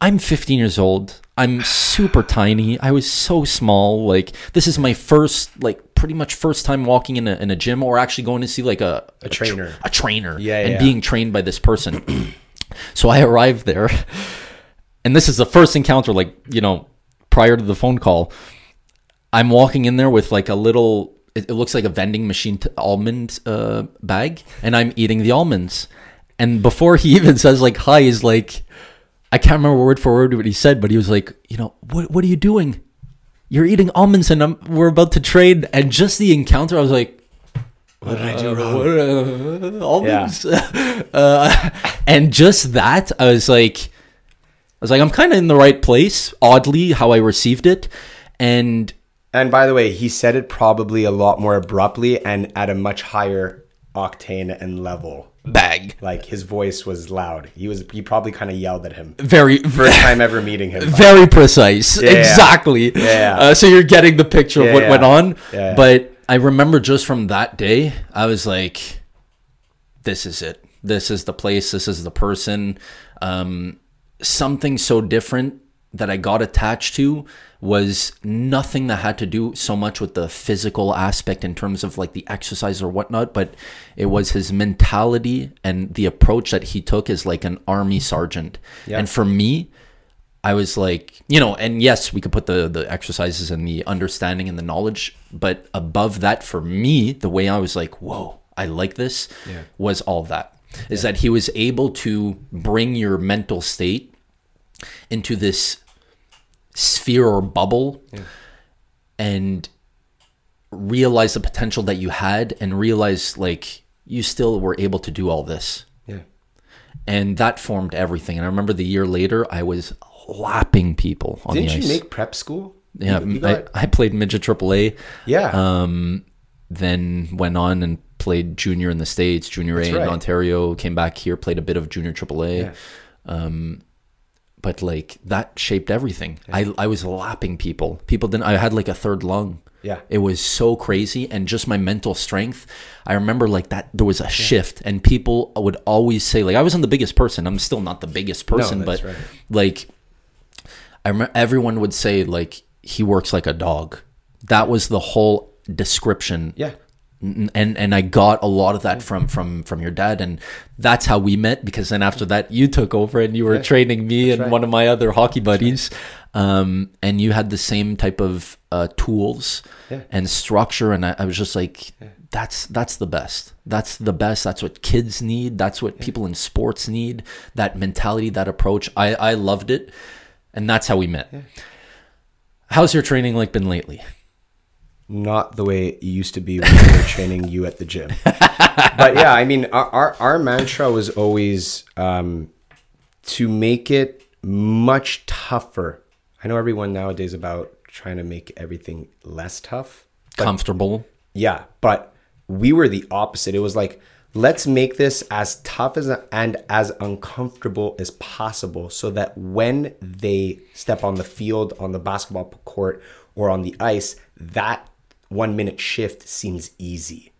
I'm 15 years old. I'm super tiny. I was so small. Like this is my first, like pretty much first time walking in a, in a gym or actually going to see like a a, tr- trainer. a trainer, Yeah, and yeah. being trained by this person. so I arrived there, and this is the first encounter. Like you know, prior to the phone call, I'm walking in there with like a little. It, it looks like a vending machine t- almond uh, bag, and I'm eating the almonds. And before he even says like hi, he's like, I can't remember word for word what he said, but he was like, you know, what what are you doing? You're eating almonds, and I'm, we're about to trade. And just the encounter, I was like, what did I do wrong? what, uh, almonds. uh, and just that, I was like, I was like, I'm kind of in the right place. Oddly, how I received it, and And by the way, he said it probably a lot more abruptly and at a much higher octane and level. Bag Like his voice was loud. He was he probably kind of yelled at him. very First time ever meeting him. very precise. Yeah. exactly. Yeah. Uh, so you're getting the picture of what yeah. went on. Yeah. But I remember just from that day, I was like, this is it. This is the place. This is the person. Um, something so different that I got attached to was nothing that had to do so much with the physical aspect in terms of like the exercise or whatnot, but it was his mentality and the approach that he took as like an army sergeant. Yeah. And for me, I was like, you know, and yes, we could put the the exercises and the understanding and the knowledge, but above that, for me, the way I was like, whoa, I like this, Yeah. was all that. Is that he was able to bring your mental state into this sphere or bubble and realize the potential that you had and realize like you still were able to do all this Yeah. and that formed everything and i remember the year later i was lapping people on Didn't the you make prep school? yeah You- you I, got- I played midget aaa yeah. um then went on and played junior in the states junior a That's in right. ontario came back here played a bit of junior aaa yeah. But like that shaped everything. I I was lapping people. People didn't. I had like a third lung. Yeah. It was so crazy, and just my mental strength. I remember like that. There was a shift, and people would always say like I wasn't the biggest person. I'm still not the biggest person, that's but right. like I remember everyone would say like he works like a dog. That was the whole description Yeah. And and I got a lot of that from from from your dad, and that's how we met. Because then after that, you took over and you were training me and right. one of my other hockey buddies, um, and you had the same type of uh, tools Yeah. and structure, and I, I was just like, that's that's the best. That's the best. That's what kids need. That's what people in sports need. That mentality, that approach. I I loved it, and that's how we met. How's your training like been lately? Not the way it used to be when we were training you at the gym. but yeah, I mean, our, our, our mantra was always um, to make it much tougher. I know everyone nowadays about trying to make everything less tough. Comfortable. Yeah, but we were the opposite. It was like, let's make this as tough as and as uncomfortable as possible so that when they step on the field, on the basketball court, or on the ice, that one minute shift seems easy.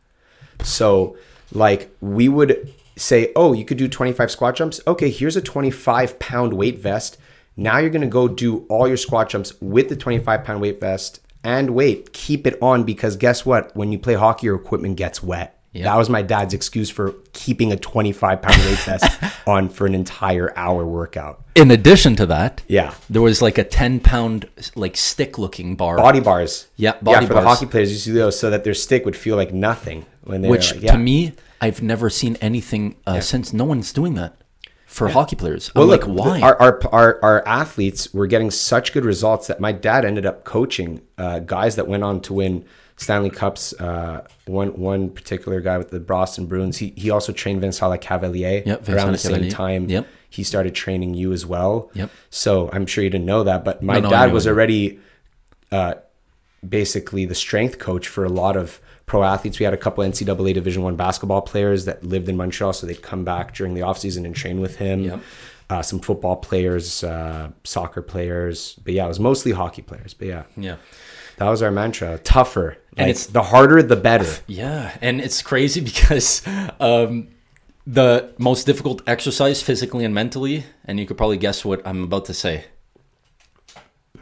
So, like, we would say, oh, you could do 25 squat jumps. Okay, here's a 25 pound weight vest. Now you're gonna go do all your squat jumps with the 25 pound weight vest and wait, keep it on because guess what? When you play hockey, your equipment gets wet. That was my dad's excuse for keeping a 25 pound weight vest on for an entire hour workout. In addition to that, Yeah. there was like a 10 pound like stick looking bar Body bars. Yeah, yeah, body for the hockey players, you see those so that their stick would feel like nothing when they which like, yeah. to me i've never seen anything uh, since no one's doing that for hockey players i'm Well, like look, why Our, our our our athletes were getting such good results that my dad ended up coaching uh, guys that went on to win Stanley Cups. Uh, one one particular guy with the Boston Bruins. He he also trained Vincent Lecavalier Yep, Vincent around the same time. Yep. He started training you as well. Yep. So I'm sure you didn't know that, but my No, no, dad was already uh, basically the strength coach for a lot of pro athletes. We had a couple NCAA Division One basketball players that lived in Montreal, so they'd come back during the off season and train with him. Yep. Uh, some football players, uh, soccer players, but yeah, it was mostly hockey players. But yeah, yeah that was our mantra: tougher, And it's- the harder, the better. yeah and it's crazy because um the most difficult exercise physically and mentally and you could probably guess what i'm about to say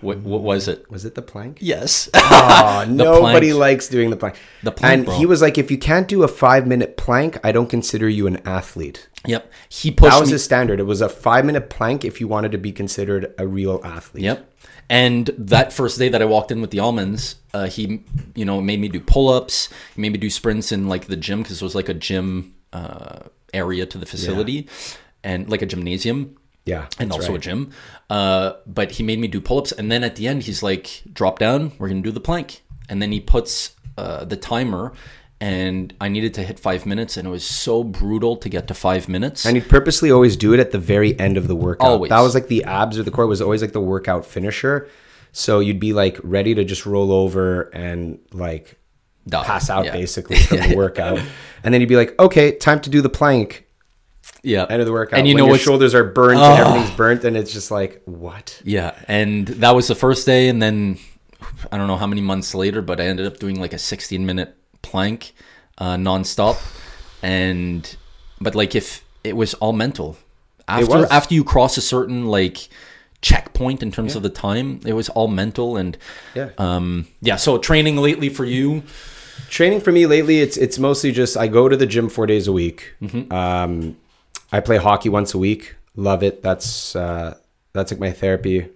what, what was it Was it the plank? yes Oh, nobody plank. likes doing the plank. The plank, and he was like, if you can't do a five minute plank, I don't consider you an athlete. yep he pushed That was me his standard. It was a five minute plank if you wanted to be considered a real athlete. Yep. And that first day that I walked in with the almonds, uh, he, you know, made me do pull-ups. He made me do sprints in like the gym because it was like a gym uh, area to the facility, and like a gymnasium Yeah. and also right. a gym. Uh, but he made me do pull-ups, and then at the end, he's like, "Drop down. We're gonna do the plank." And then he puts uh, the timer, and I needed to hit five minutes, and it was so brutal to get to five minutes. And he'd purposely always do it at the very end of the workout. Always. That was like the abs or the core was always like the workout finisher. So you'd be like ready to just roll over and like Die. pass out Yeah. basically from the workout. And then you'd be like, okay, time to do the plank. yeah, End of the workout. And you when know your shoulders are burnt and oh. everything's burnt, and it's just like, what? Yeah, and that was the first day, and then I don't know how many months later, but I ended up doing like a 16 minute plank, uh, nonstop, and but like if it was all mental after after you cross a certain like checkpoint in terms of the time, it was all mental and Yeah. um yeah. So training lately for you, Training for me lately, it's it's mostly just I go to the gym four days a week. Mm-hmm. Um, I play hockey once a week. Love it. That's uh, That's like my therapy.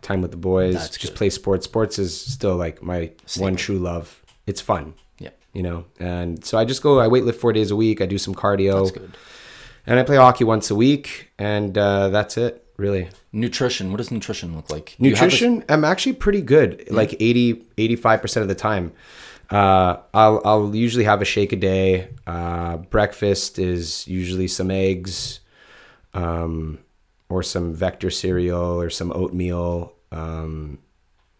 Time with the boys. That's just good. play sports. Sports is still like my one true love. It's fun. You know, and so I just go. I weightlift four days a week. I do some cardio, That's good. and I play hockey once a week, and uh, that's it. Really, Nutrition. What does nutrition look like? Do you have a- nutrition. I'm actually pretty good. Like 80, 85 percent of the time. Uh, I'll I'll usually have a shake a day. Uh, breakfast is usually some eggs, um, or some vector cereal or some oatmeal. Um,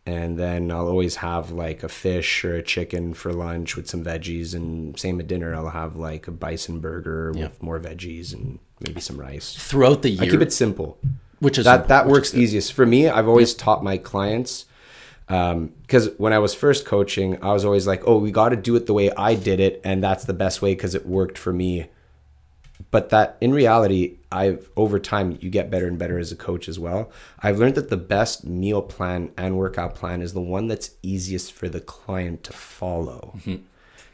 and then I'll always have like a fish or a chicken for lunch with some veggies, and same at dinner. I'll have like a bison burger Yeah. with more veggies and maybe some rice. throughout the year, I keep it simple which is that that works easiest for me. I've always taught my clients um, because when I was first coaching, I was always like, "Oh, we got to do it the way I did it, and that's the best way because it worked for me." But that in reality, I've over time you get better and better as a coach as well. I've learned that the best meal plan and workout plan is the one that's easiest for the client to follow. Mm-hmm.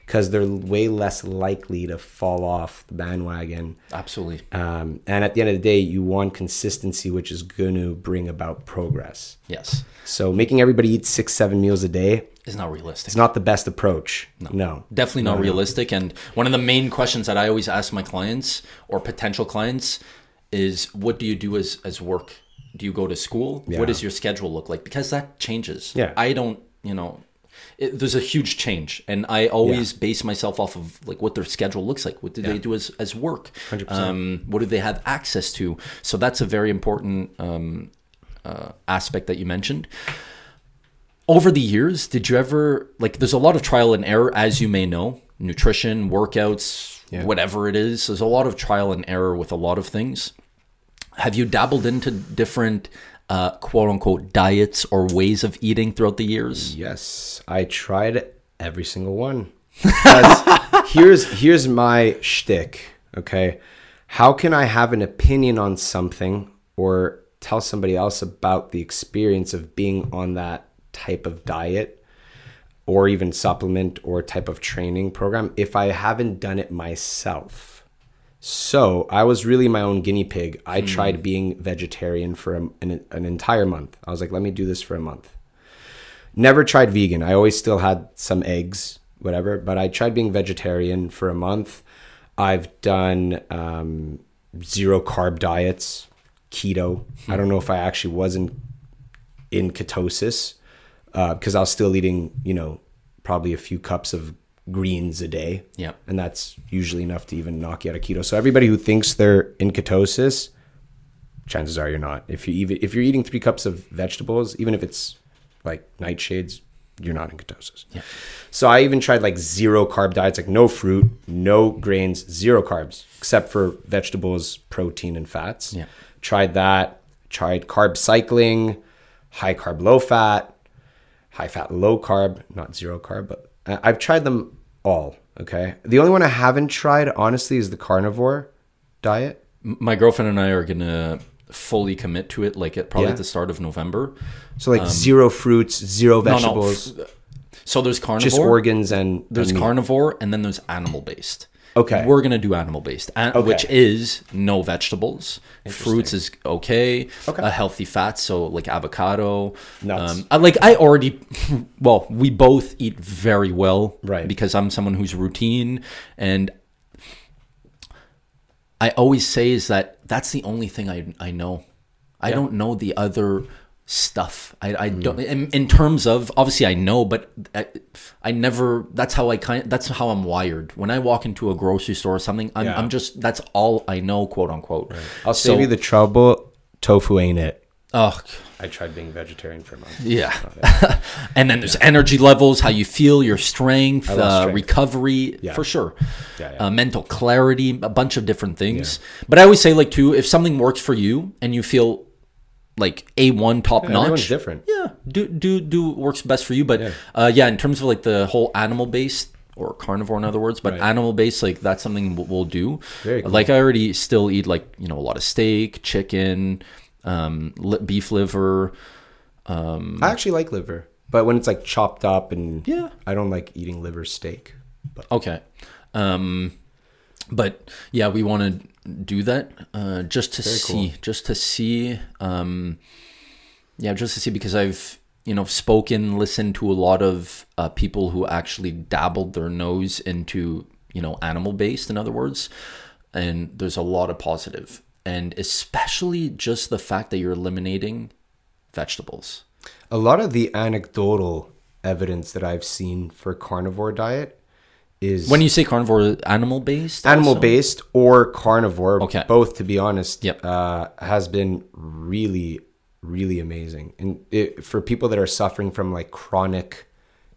Because they're way less likely to fall off the bandwagon Absolutely. um, and at the end of the day, you want consistency, which is going to bring about progress. Yes. So making everybody eat six, seven meals a day Is not realistic. It's not the best approach. No. Definitely not realistic. And one of the main questions that I always ask my clients or potential clients is what do you do as, as work? Do you go to school? Yeah. What does your schedule look like? Because that changes. Yeah. I don't, you know, it, there's a huge change. And I always base myself off of like what their schedule looks like. What do they do as, as work? 100%. Um, what do they have access to? So that's a very important um, uh, aspect that you mentioned over the years, did you ever like? There's a lot of trial and error, as you may know, nutrition, workouts, Yeah. whatever it is. There's a lot of trial and error with a lot of things. Have you dabbled into different uh, quote unquote diets or ways of eating throughout the years? Yes, I tried every single one. here's here's my shtick. Okay, how can I have an opinion on something or tell somebody else about the experience of being on that type of diet or even supplement or type of training program if I haven't done it myself? So I was really my own guinea pig. I hmm. tried being vegetarian for a, an, an entire month. I was like, let me do this for a month. Never tried vegan. I always still had some eggs, whatever, but I tried being vegetarian for a month. I've done um, zero carb diets, keto. I don't hmm. know if I actually was in, in ketosis uh, because I was still eating, you know, probably a few cups of greens a day. Yep. And that's usually enough to even knock you out of keto. So everybody who thinks they're in ketosis, chances are you're not. If you even if you're eating three cups of vegetables, even if it's like nightshades, you're not in ketosis. Yeah. So I even tried like zero carb diets, like no fruit, no grains, zero carbs, except for vegetables, protein, and fats. Yeah. Tried that. Tried carb cycling, high carb, low fat, high fat, low carb, not zero carb, but I- I've tried them all. Okay. The only one I haven't tried, honestly, is the carnivore diet. My girlfriend and I are gonna fully commit to it, like at probably Yeah. at the start of November. So like zero fruits, zero Um, No, no. vegetables, So there's carnivore. just organs and There's and carnivore and then there's animal based. Okay. We're gonna do animal based, Okay. which is no vegetables. Fruits is okay. Okay. A healthy fat, so like avocado. Nuts. Um, I like I already, well, we both eat very well, Right. Because I'm someone who's routine, and I always say is that that's the only thing I I know. I don't know the other stuff. I, I Hmm. don't in, in terms of obviously I know, but I, I never. That's how I kind. That's how I'm wired. When I walk into a grocery store or something, I'm, Yeah. I'm just that's all I know, quote unquote. I'll So- save you the trouble. Tofu ain't it. Ugh, I tried being vegetarian for a month. yeah. and then there's energy levels, how you feel, your strength, lost uh, strength. recovery, Yeah. for sure. Yeah, yeah. Uh, mental clarity, a bunch of different things. But I always say, like, too, if something works for you and you feel like a one top Everyone's notch, different. yeah, do do do works best for you. But yeah. Uh, yeah, in terms of like the whole animal based or carnivore, in other words, but Right. animal based, like that's something we'll, we'll do. Very cool. Like I already still eat like you know a lot of steak, chicken, um, li- beef liver. Um, I actually like liver, but when it's like chopped up and Yeah. I don't like eating liver steak. But Okay. Um, but yeah, we want to do that uh, just to see, just to see, um, yeah, just to see because I've you know spoken, listened to a lot of uh, people who actually dabbled their nose into you know animal based, in other words, and there's a lot of positive, and especially just the fact that you're eliminating vegetables. A lot of the anecdotal evidence that I've seen for carnivore diet is When you say carnivore, animal based, animal based or carnivore. Okay. Both, to be honest, Yep. uh, has been really, really amazing. And it, for people that are suffering from like chronic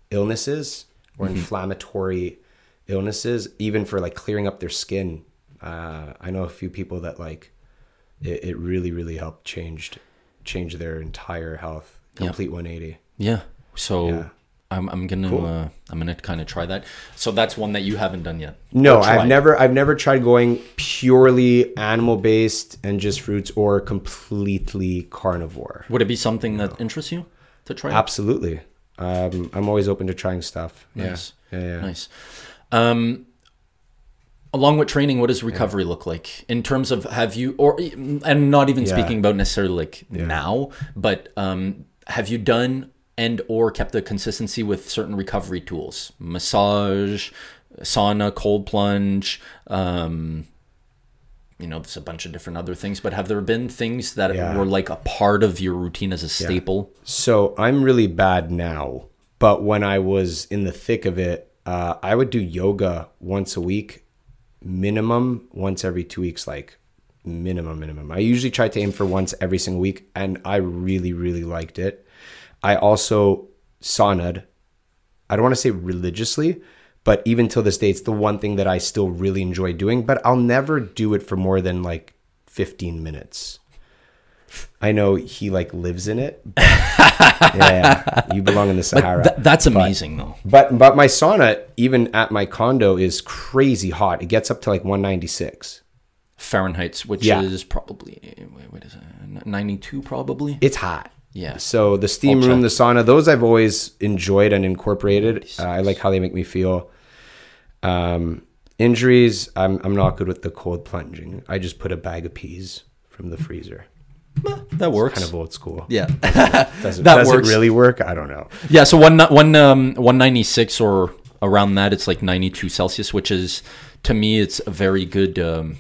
illnesses or Mm-hmm. inflammatory illnesses, even for like clearing up their skin, uh, I know a few people that like it, it really, really helped changed change their entire health. Complete 180. Yeah. So Yeah. I'm I'm gonna uh, I'm gonna kind of try that. So that's one that you haven't done yet. No, I've never I've never tried going purely animal based and just fruits or completely carnivore. Would it be something that interests you to try? Absolutely. Um, I'm always open to trying stuff. Nice. Yeah. Yeah. yeah. Nice. Um, along with training, what does recovery look like in terms of have you or and not even Yeah. speaking about necessarily like now, but um, have you done and or kept a consistency with certain recovery tools, massage, sauna, cold plunge. Um, you know, there's a bunch of different other things, but have there been things that Yeah. were like a part of your routine as a staple? So I'm really bad now, but when I was in the thick of it, uh, I would do yoga once a week, minimum once every two weeks, like minimum, minimum. I usually try to aim for once every single week, and I really, really liked it. I also saunaed. I don't want to say religiously, but even till this day, it's the one thing that I still really enjoy doing. But I'll never do it for more than like 15 minutes. I know he like lives in it. yeah, you belong in the Sahara. Th- that's amazing, though. But but my sauna, even at my condo, is crazy hot. It gets up to like 196. Fahrenheit, which Yeah. is probably eh, wait, what is it? Ninety two, probably. It's hot. Yeah. So the steam room, the sauna, those I've always enjoyed and incorporated. Uh, I like how they make me feel. Um, injuries, I'm I'm not good with the cold plunging. I just put a bag of peas from the freezer. that works. Kind of old school. yeah. Does it, That does works. it really work? I don't know. yeah. So one one um one ninety six or around that, it's like ninety two Celsius, which is to me, it's a very good. Um,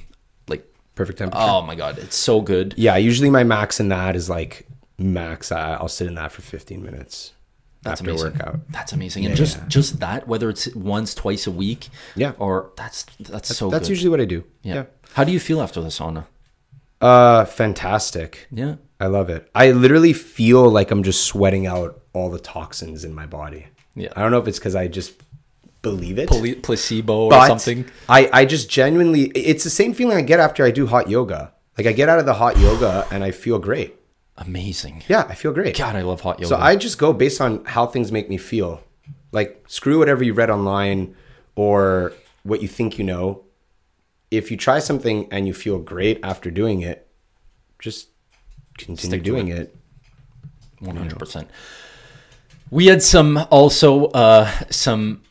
like Perfect temperature. oh my god, it's so good. Yeah, usually my max in that is like max. I, I'll sit in that for 15 minutes That's after amazing. workout. That's amazing, and just just that, whether it's once, twice a week, Yeah. or that's that's, so That's good. usually what I do. yeah. yeah. How do you feel after the sauna? Uh, fantastic. Yeah. I love it. I literally feel like I'm just sweating out all the toxins in my body. Yeah. I don't know if it's because I just believe it. Pla- placebo or something. I, I just genuinely, it's the same feeling I get after I do hot yoga. Like I get out of the hot yoga and I feel great. Amazing. Yeah, I feel great. God, I love hot yoga. So I just go based on how things make me feel. Like screw whatever you read online or what you think you know. If you try something and you feel great after doing it, just continue Stick doing it. One hundred percent. We had some also uh, some.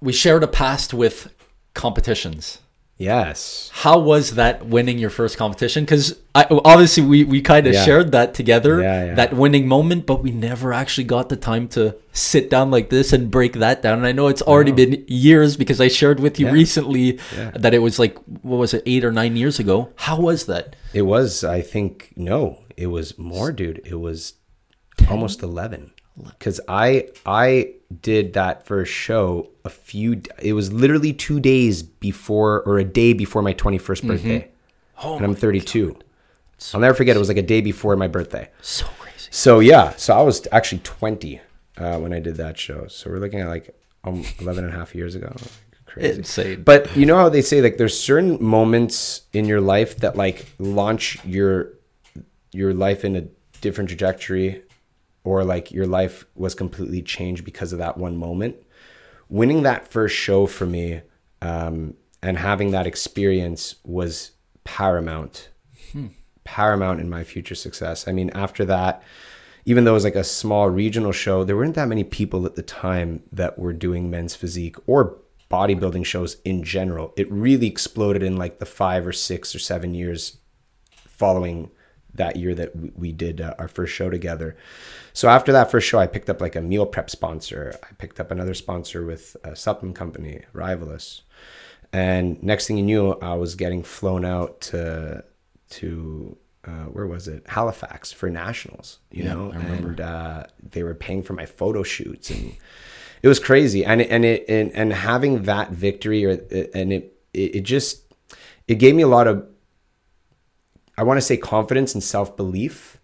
We shared a past with competitions. Yes. How was that winning your first competition? Because obviously we, we kind of Yeah. shared that together, Yeah, yeah. that winning moment, but we never actually got the time to sit down like this and break that down. And I know it's already been years because I shared with you recently that it was like what was it eight or nine years ago? How was that? It was, I think, no, it was more, dude. It was almost 11. Because I I did that first show a few, it was literally two days before or a day before my 21st birthday. Oh, and I'm 32. I'll never forget, it was like a day before my birthday. so crazy. So yeah, so I was actually 20 uh, when I did that show. So we're looking at like um, 11 and a half years ago. Crazy. Insane. But you know how they say like there's certain moments in your life that like launch your your life in a different trajectory or like your life was completely changed because of that one moment. Winning that first show for me um, and having that experience was paramount paramount in my future success. I mean, after that, even though it was like a small regional show, there weren't that many people at the time that were doing men's physique or bodybuilding shows in general. It really exploded in like the five or six or seven years following that year that we, we did uh, our first show together. So after that first show, I picked up like a meal prep sponsor. I picked up another sponsor with a supplement company, Rivalus. And next thing you knew, I was getting flown out to to uh, where was it? Halifax for nationals, you Yeah, know, and uh, they were paying for my photo shoots, and it was crazy. And and it and, and having that victory, or and it it just it gave me a lot of I want to say confidence and self belief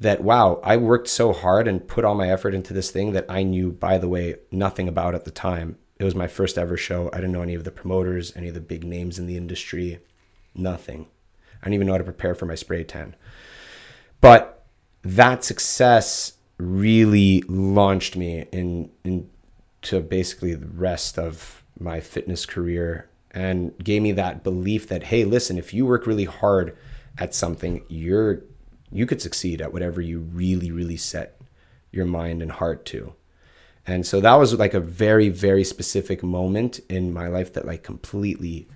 that wow, I worked so hard and put all my effort into this thing that I knew, by the way, nothing about at the time. It was my first ever show. I didn't know any of the promoters, any of the big names in the industry, nothing. I didn't even know how to prepare for my spray tan. But that success really launched me in into basically the rest of my fitness career and gave me that belief that hey, listen, if you work really hard at something, you're you could succeed at whatever you really really set your mind and heart to. And so that was like a very very specific moment in my life that like completely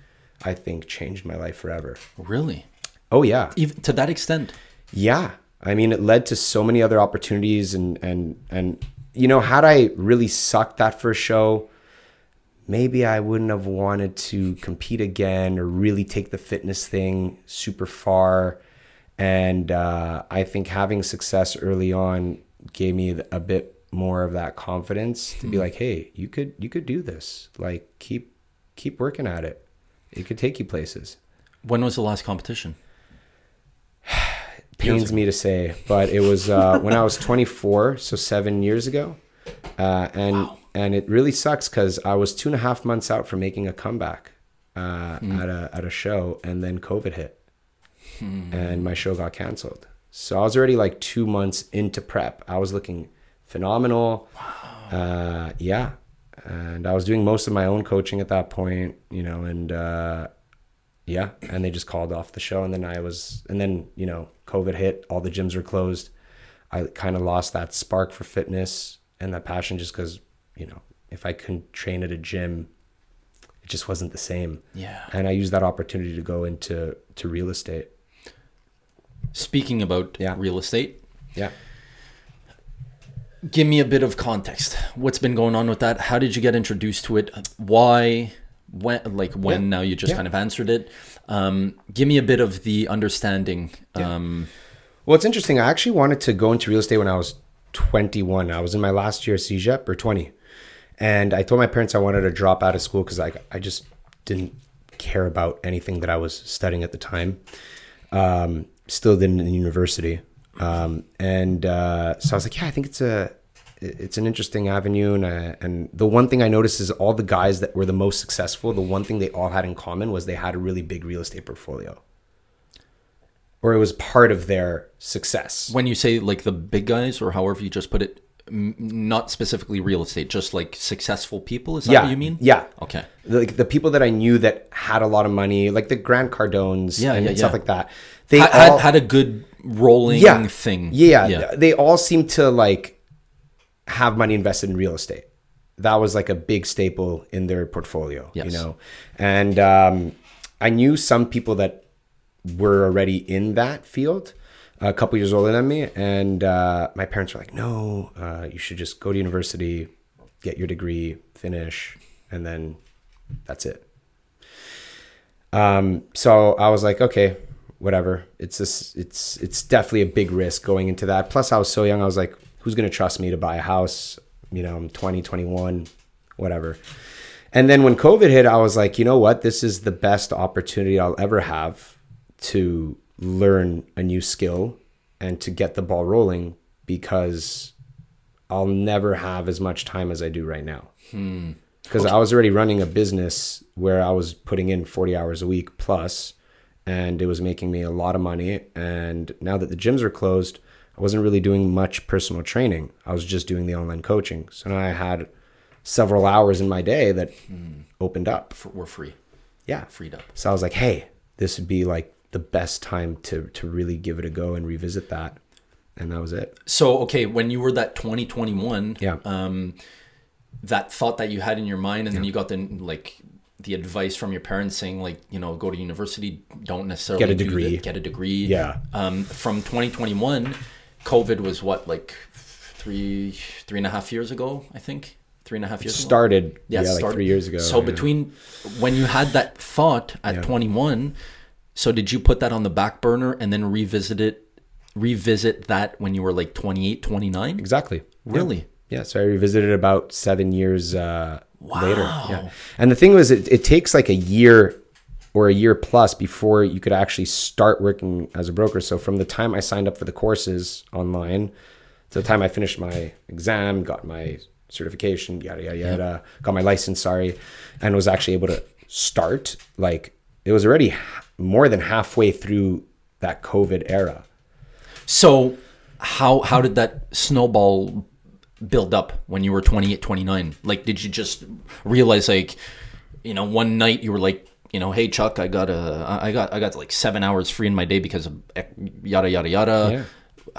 I think changed my life forever. Really? Oh yeah. Even to that extent? Yeah. I mean, it led to so many other opportunities and and and you know, had I really sucked that first show, maybe I wouldn't have wanted to compete again or really take the fitness thing super far. And uh, I think having success early on gave me a bit more of that confidence to be like, hey, you could you could do this. Like keep keep working at it. It could take you places. When was the last competition? pains me to say, but it was uh, when I was 24, so seven years ago, uh, and and it really sucks because I was two and a half months out from making a comeback uh, at a at a show, and then COVID hit, and my show got canceled. So I was already like two months into prep. I was looking phenomenal. Uh, yeah, and I was doing most of my own coaching at that point, you know, and uh, yeah, and they just called off the show, and then I was, and then you know, COVID hit, all the gyms were closed. I kind of lost that spark for fitness and that passion, just because you know, if I couldn't train at a gym, it just wasn't the same. Yeah. And I used that opportunity to go into to real estate. Speaking about Yeah. real estate, Yeah. give me a bit of context. What's been going on with that? How did you get introduced to it? Why? When? Like when? Yeah. Now you just Yeah. kind of answered it. Um, give me a bit of the understanding. Um, Well, it's interesting. I actually wanted to go into real estate when I was 21. I was in my last year of CEGEP or 20. And I told my parents I wanted to drop out of school because I, I just didn't care about anything that I was studying at the time. Um, still didn't in university. Um, and uh, so I was like, yeah, I think it's a it's an interesting avenue. And, uh, and the one thing I noticed is all the guys that were the most successful, the one thing they all had in common was they had a really big real estate portfolio or it was part of their success. when you say like the big guys, or however you just put it, m- not specifically real estate, just like successful people. Is that yeah, what you mean? Yeah. Okay. Like the people that I knew that had a lot of money, like the Grant Cardones Yeah, and yeah, stuff like that. They Had, all, had, had a good rolling yeah, thing. Yeah, Yeah. they all seem to like have money invested in real estate. That was like a big staple in their portfolio, Yes. you know. And um, I knew some people that were already in that field, a couple years older than me, and uh, my parents were like, "No, uh, you should just go to university, get your degree, finish, and then that's it." Um, so I was like, okay, whatever. It's this, it's it's definitely a big risk going into that. Plus, I was so young. I was like, who's gonna trust me to buy a house? You know, I'm 20, 21, whatever. And then when COVID hit, I was like, you know what? This is the best opportunity I'll ever have to learn a new skill and to get the ball rolling because I'll never have as much time as I do right now. Hmm. Because I was already running a business where I was putting in 40 hours a week plus, and it was making me a lot of money. And now that the gyms are closed, I wasn't really doing much personal training. I was just doing the online coaching. So now I had several hours in my day that hmm. opened up. F- We're free, Yeah. freed up. So I was like, hey, this would be like the best time to to really give it a go and revisit that. And that was it. So okay, when you were that 2021, Yeah. um, that thought that you had in your mind, and then you got the like the advice from your parents saying like you know go to university, don't necessarily Get a degree. the- get a degree. Yeah. Um, from 2021, COVID was what like three three and a half years ago, I think. Three and a half years ago. Started Yeah, yeah, like three years ago. So yeah. between when you had that thought at 21, so did you put that on the back burner and then revisit it, revisit that when you were like 28, 29? exactly Really? Yeah, so I revisited about seven years uh, later. Wow. Yeah, and the thing was, it, it takes like a year or a year plus before you could actually start working as a broker. So from the time I signed up for the courses online to the time I finished my exam, got my certification, yada yada yada, got my license, sorry, and was actually able to start. Like it was already more than halfway through that COVID era. So how how did that snowball build up when you were 28, 29? Like did you just realize like you know one night you were like you know, hey Chuck, I got a, I got, I got like seven hours free in my day because of yada yada yada. Yeah.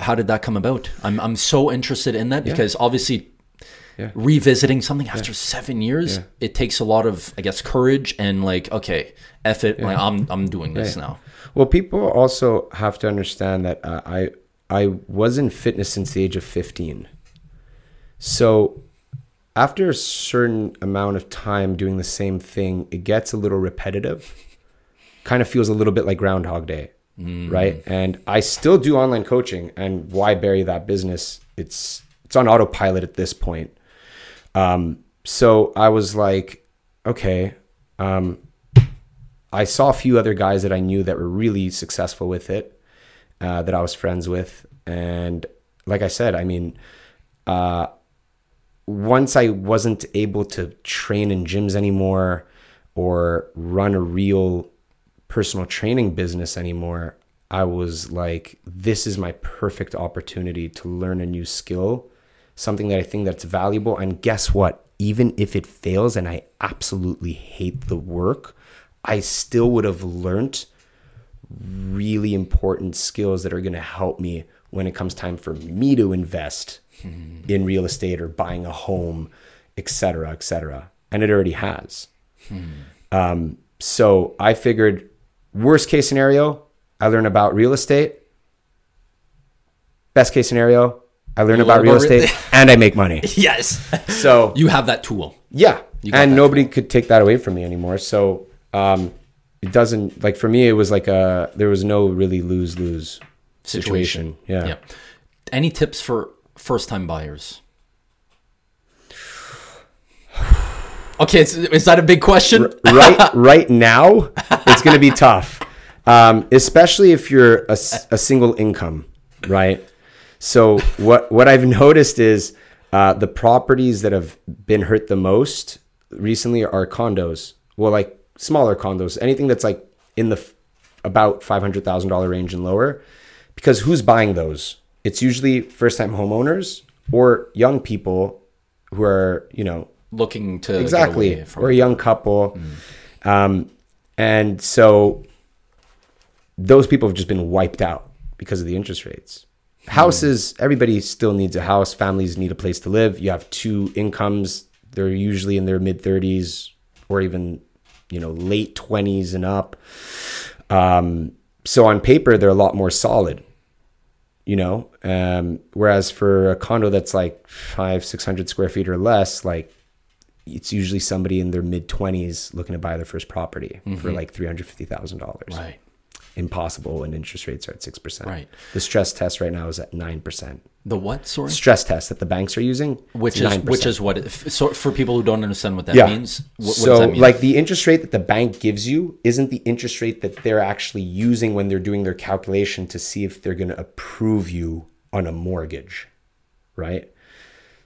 How did that come about? I'm, I'm so interested in that because obviously, Yeah. revisiting something after seven years, Yeah. it takes a lot of, I guess, courage and like, okay, F it, like, I'm, I'm doing this now. Well, people also have to understand that uh, I I was in fitness since the age of 15. So after a certain amount of time doing the same thing, it gets a little repetitive. Kind of feels a little bit like Groundhog Day, right? And I still do online coaching, and why bury that business? It's it's on autopilot at this point. Um, so I was like, okay, um, I saw a few other guys that I knew that were really successful with it, uh, that I was friends with, and like I said, I mean, uh, once I wasn't able to train in gyms anymore or run a real personal training business anymore, I was like, this is my perfect opportunity to learn a new skill, something that I think that's valuable. And guess what? Even if it fails and I absolutely hate the work, I still would have learned really important skills that are going to help me when it comes time for me to invest in real estate or buying a home, et cetera, et cetera. And it already has. Um, so I figured, worst case scenario, I learn about real estate. Best case scenario, I learn about real about real- estate and I make money. Yes. So you have that tool. yeah, and nobody could take that away from me anymore. So um, it doesn't like for me. It was like a there was no really lose lose situation. Yeah. Yeah. Any tips for first time buyers? Okay, is, is that a big question? right right now it's going to be tough um, especially if you're a single income right so what what i've noticed is uh, the properties that have been hurt the most recently are condos. Well like smaller condos. Anything that's like in the f- about $500000 range and lower. Because who's buying those? It's usually first time homeowners or young people who are you know Looking to exactly. or a young couple. Um, and so those people have just been wiped out because of the interest rates houses everybody still needs a house. Families need a place to live. You have two incomes. They're usually in their mid 30s or even you know late 20s and up. Um, so on paper they're a lot more solid you know? Um, whereas for a condo that's like five six hundred square feet or less like it's usually somebody in their mid 20s looking to buy their first property for like $350000 Right. Impossible when interest rates are at 6% Right. the stress test right now is at 9% The what? Sorry. stress test that the banks are using Which is 9%. which is what? It, so for people who don't understand what that yeah. means, what, what so does that mean? like the interest rate that the bank gives you isn't the interest rate that they're actually using when they're doing their calculation to see if they're going to approve you on a mortgage right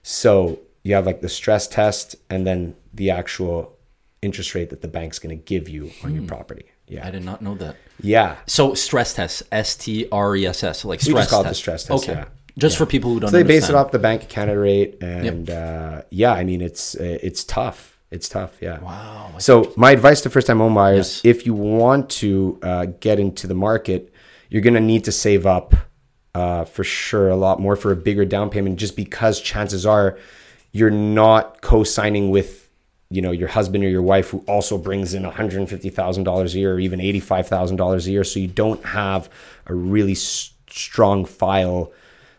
so you have like the stress test and then the actual interest rate that the bank's going to give you on your hmm. property I did not know that. yeah So stress test, S T R E S S, like We stress just call it the stress test, Okay. yeah. Just for people who don't. Know. So they base it off the bank of canada rate and uh, yeah i mean it's uh, it's tough it's tough yeah Wow. So my advice to first-time home buyers: Yes. if you want to uh, get into the market, you're going to need to save up uh, for sure a lot more for a bigger down payment, just because chances are you're not co-signing with you know your husband or your wife who also brings in $150,000 a year or even $85,000 a year. So you don't have a really s- strong file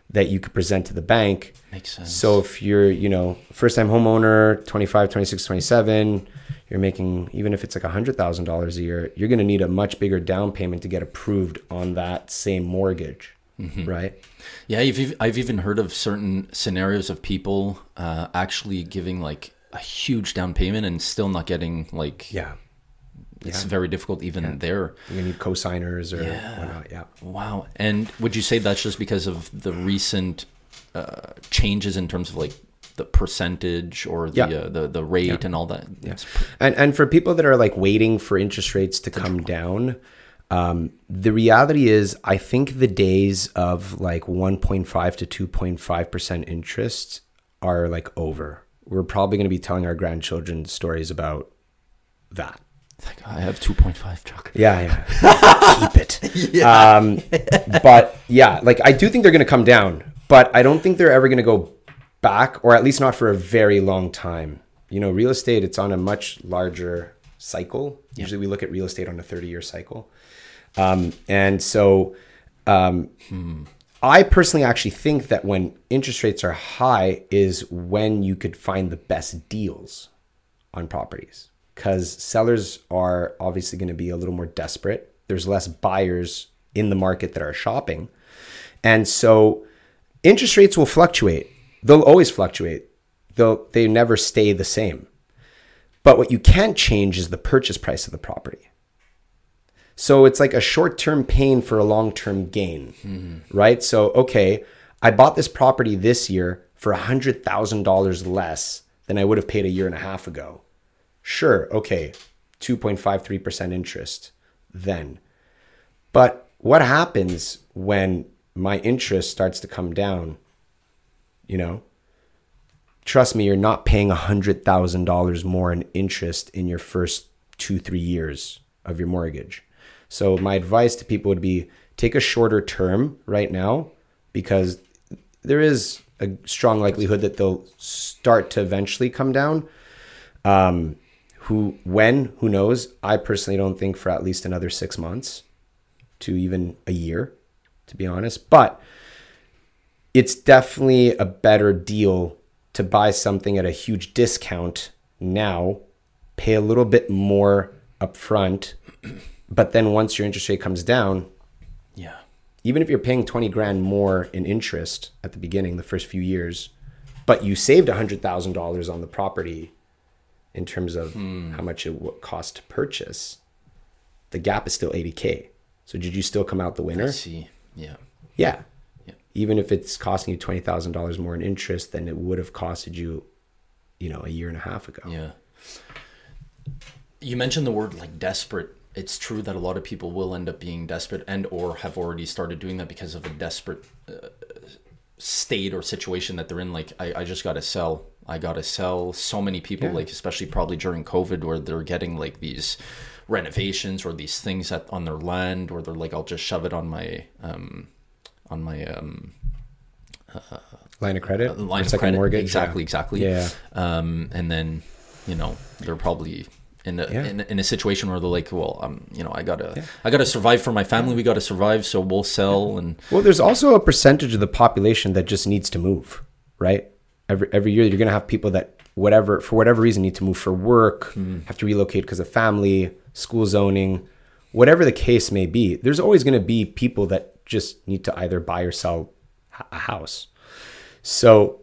that you could present to the bank. Makes sense. so if you're you know first time homeowner 25 26 27 you're making even if it's like $100000 a year you're going to need a much bigger down payment to get approved on that same mortgage right? Yeah, I've, I've even heard of certain scenarios of people uh, actually giving like a huge down payment and still not getting like yeah it's very difficult even there. you need co-signers or whatnot yeah Wow. And would you say that's just because of the recent uh, changes in terms of like the percentage or the Yeah. uh, the the rate and all that? Pr- And and for people that are like waiting for interest rates to come down, um, the reality is, I think the days of like 1.5 to 2.5 percent interest are like over. We're probably going to be telling our grandchildren stories about that. like I have two point five truck. Yeah, yeah. Keep it. Um, but yeah, like I do think they're going to come down, but I don't think they're ever going to go back, or at least not for a very long time. You know, real estate, it's on a much larger cycle. Usually we look at real estate on a 30 year cycle. Um, and so um, I personally actually think that when interest rates are high is when you could find the best deals on properties because sellers are obviously going to be a little more desperate. There's less buyers in the market that are shopping. And so interest rates will fluctuate. They'll always fluctuate. They'll they never stay the same. But what you can't change is the purchase price of the property. So it's like a short-term pain for a long-term gain, right? So okay, I bought this property this year for $100,000 less than I would have paid a year and a half ago. Sure, okay, 2.53% interest then. But what happens when my interest starts to come down? You know, trust me, you're not paying $100,000 more in interest in your first two, three years of your mortgage. So, my advice to people would be take a shorter term right now because there is a strong likelihood that they'll start to eventually come down. Um, who, when, who knows? I personally don't think for at least another six months to even a year, to be honest. But it's definitely a better deal to buy something at a huge discount now, pay a little bit more upfront, but then once your interest rate comes down, Yeah. even if you're paying 20 grand more in interest at the beginning, the first few years, but you saved $100,000 on the property in terms of hmm. how much it would cost to purchase, the gap is still 80K. So did you still come out the I winner? see. Yeah. Yeah. Yeah. Even if it's costing you $20,000 more in interest than it would have costed you, you know, a year and a half ago. Yeah. You mentioned the word like desperate. It's true that a lot of people will end up being desperate and or have already started doing that because of a desperate uh, state or situation that they're in. Like I, I just got to sell. I got to sell. So many people, like especially probably during COVID, where they're getting like these renovations or these things at, on their land, or they're like, I'll just shove it on my um, on my um, Line of credit? line Or of second credit. mortgage? Exactly, Yeah. exactly. Yeah. Um, and then, you know, they're probably in a, Yeah. in, in a situation where they're like, well, um, you know, I gotta, I gotta survive for my family. We gotta survive, so we'll sell. And Well, there's also a percentage of the population that just needs to move, right? Every every year you're to have people that whatever for whatever reason need to move for work, have to relocate because of family, school zoning, whatever the case may be. There's always to be people that just need to either buy or sell a house. So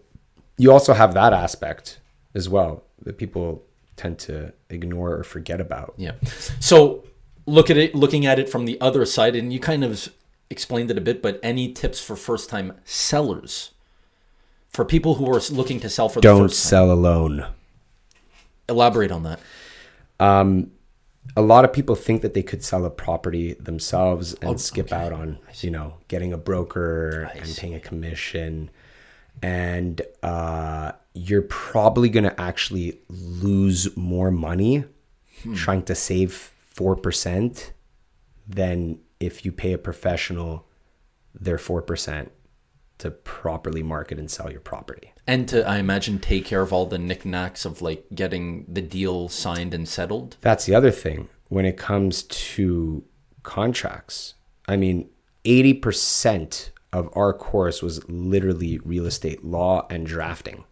you also have that aspect as well that people tend to ignore or forget about. yeah, so look at it, looking at it from the other side, and you kind of explained it a bit. But any tips for first-time sellers, for people who are looking to sell for Don't first time? sell alone. Elaborate on that. um, a lot of people think that they could sell a property themselves and skip out on you know getting a broker and paying a commission and uh, you're probably going to actually lose more money hmm. trying to save 4% than if you pay a professional their 4% to properly market and sell your property. And to, I imagine, take care of all the knickknacks of like getting the deal signed and settled. That's the other thing when it comes to contracts. I mean, 80% of our course was literally real estate law and drafting.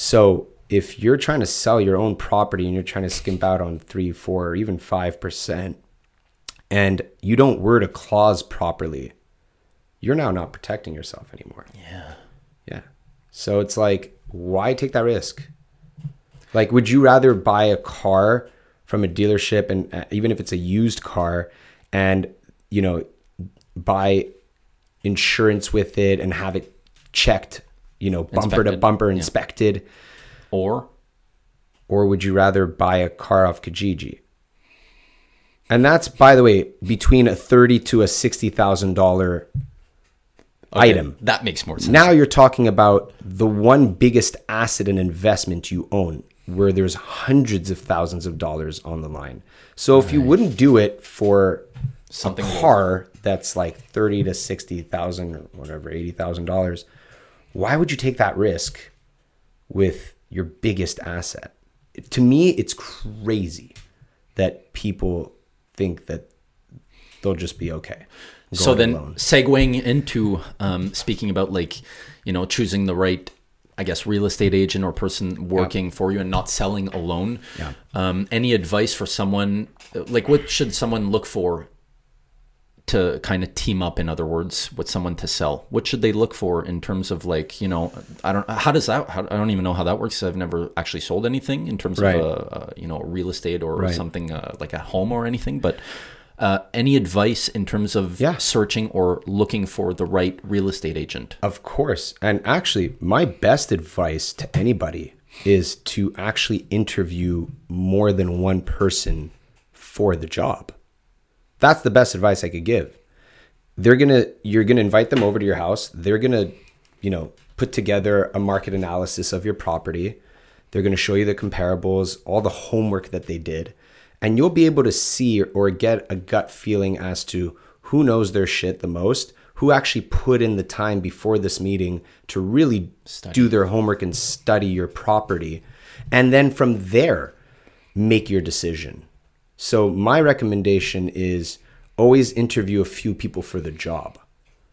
So if you're trying to sell your own property and you're trying to skimp out on three, four, or even 5%, and you don't word a clause properly, you're now not protecting yourself anymore. Yeah. Yeah. So it's like, why take that risk? Like, would you rather buy a car from a dealership and uh, even if it's a used car and, you know, buy insurance with it and have it checked, you know, bumper to Inspected. bumper Yeah. inspected? Or Or would you rather buy a car off Kijiji? And that's, by the way, between a thirty to a sixty thousand dollar Okay, item. That makes more sense. Now you're talking about the one biggest asset and investment you own, where there's hundreds of thousands of dollars on the line. So if you wouldn't do it for Something local. car that's like thirty to sixty thousand or whatever, eighty thousand dollars, why would you take that risk with your biggest asset? To me, it's crazy that people think that they'll just be okay. so then alone. segueing into um, speaking about like you know choosing the right i guess real estate agent or person working for you and not selling alone Yeah. um, any advice for someone like what should someone look for to kind of team up in other words with someone to sell what should they look for in terms of like you know i don't how does that how, i don't even know how that works i've never actually sold anything in terms Right. of a, a you know real estate or Right. something uh, like a home or anything but uh, any advice in terms of Yeah. searching or looking for the right real estate agent Of course. And actually, my best advice to anybody is to actually interview more than one person for the job. That's the best advice I could give. They're going to you're going to invite them over to your house. They're going to, you know, put together a market analysis of your property. They're going to show you the comparables, all the homework that they did, and you'll be able to see or get a gut feeling as to who knows their shit the most, who actually put in the time before this meeting to really do their homework and study your property. And then from there, make your decision. So, my recommendation is always interview a few people for the job.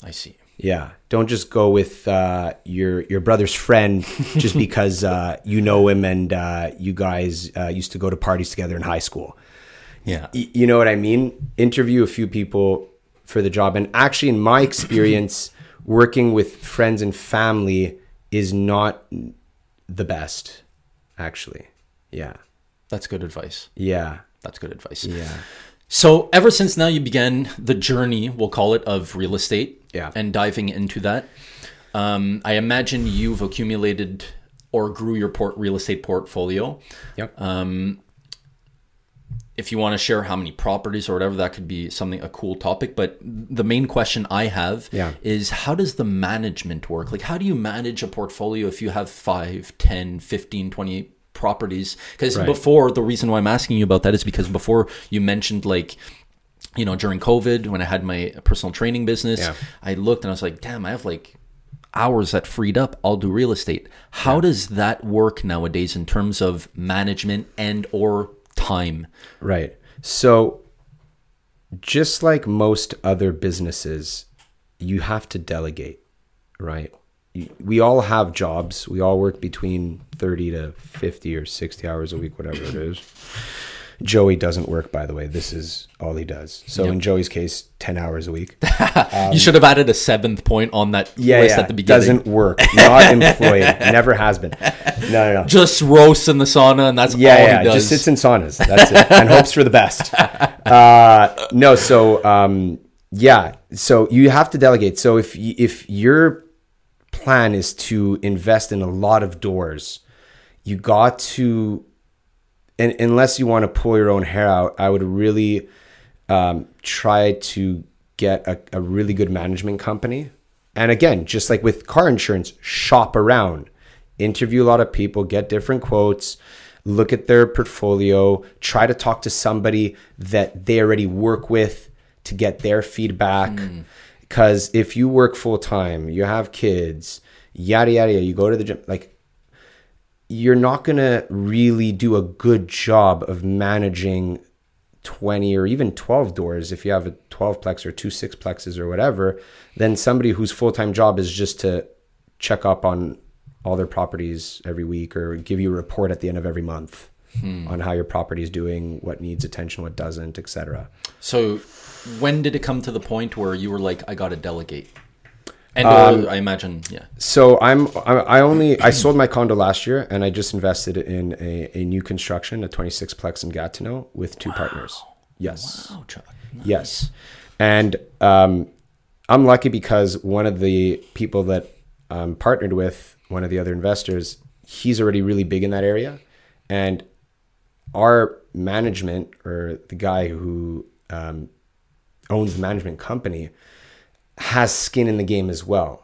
i see Yeah, don't just go with uh, your your brother's friend just because uh, you know him and uh, you guys uh, used to go to parties together in high school. yeah Y- you know what I mean? Interview a few people for the job, and actually, in my experience, working with friends and family is not the best. Actually, yeah, that's good advice yeah, that's good advice yeah. So ever since now you began the journey, we'll call it, of real estate, Yeah. and diving into that. Um, I imagine you've accumulated or grew your port real estate portfolio. Yep. If you want to share how many properties or whatever, that could be something a cool topic. But the main question I have Yeah. is how does the management work? Like how do you manage a portfolio if you have 5, 10, 15, 20 properties? Because Right. before the reason why I'm asking you about that is because before you mentioned like you know, during COVID, when I had my personal training business, Yeah. I looked and I was like, damn, I have like hours that freed up. I'll do real estate. How does that work nowadays in terms of management and or time? Right. So, just like most other businesses, you have to delegate, right? We all have jobs. We all work between 30 to 50 or 60 hours a week, whatever it is. Joey doesn't work, by the way. This is all he does. So, in Joey's case, 10 hours a week. you should have added a seventh point on that Um, Yeah, list yeah. at the beginning. Doesn't work. Not employed. Never has been. No, no, no. Just roasts in the sauna and that's yeah, all yeah, he does. just sits in saunas. That's it, and hopes for the best. Uh, no, so um, yeah, so you have to delegate. So if if your plan is to invest in a lot of doors, you got to, and unless you want to pull your own hair out, I would really um, try to get a, a really good management company. And again, just like with car insurance, shop around, interview a lot of people, get different quotes, look at their portfolio, try to talk to somebody that they already work with to get their feedback. Because if you work full time, you have kids, yada yada yada, you go to the gym, like you're not gonna really do a good job of managing 20 or even 12 doors. If you have a 12 plex or two six plexes or whatever then somebody whose full-time job is just to check up on all their properties every week or give you a report at the end of every month hmm. on how your property is doing what needs attention what doesn't etc So, when did it come to the point where you were like, I got to delegate? And Um, I imagine, yeah. so i'm i only i sold my condo last year and i just invested in a, a new construction a 26 plex in gatineau with two partners yes Oh, Chuck. Yes. And um, I'm lucky because one of the people that I'm partnered with, one of the other investors, he's already really big in that area. And our management, or the guy who um, owns the management company, has skin in the game as well.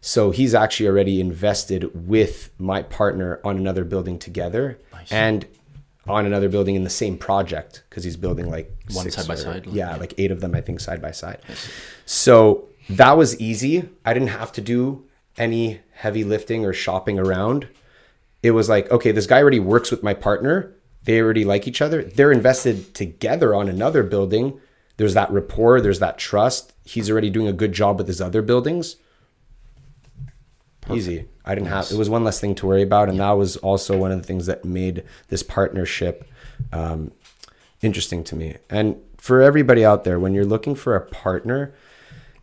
So he's actually already invested with my partner on another building together and on another building in the same project because he's building like One side by side, like- Yeah, like eight of them, I think, side by side. So that was easy. I didn't have to do any heavy lifting or shopping around. It was like, okay, this guy already works with my partner. They already like each other. They're invested together on another building. There's that rapport, there's that trust. He's already doing a good job with his other buildings. Easy. I didn't have it was one less thing to worry about, and that was also one of the things that made this partnership um, interesting to me. And for everybody out there, when you're looking for a partner,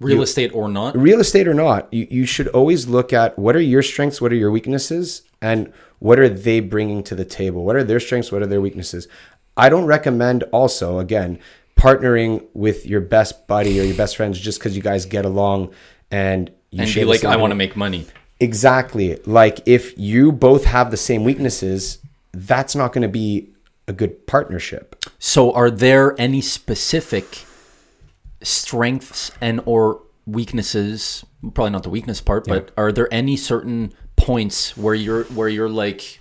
Real estate or not? real estate or not, you, you should always look at what are your strengths, what are your weaknesses, and what are they bringing to the table? What are their strengths, what are their weaknesses? I don't recommend also, again, partnering with your best buddy or your best friends just because you guys get along and you And be like, I want to make money. Exactly. Like if you both have the same weaknesses, that's not going to be a good partnership. So, are there any specific strengths and or weaknesses? Probably not the weakness part, but are there any certain points where you're where you're like,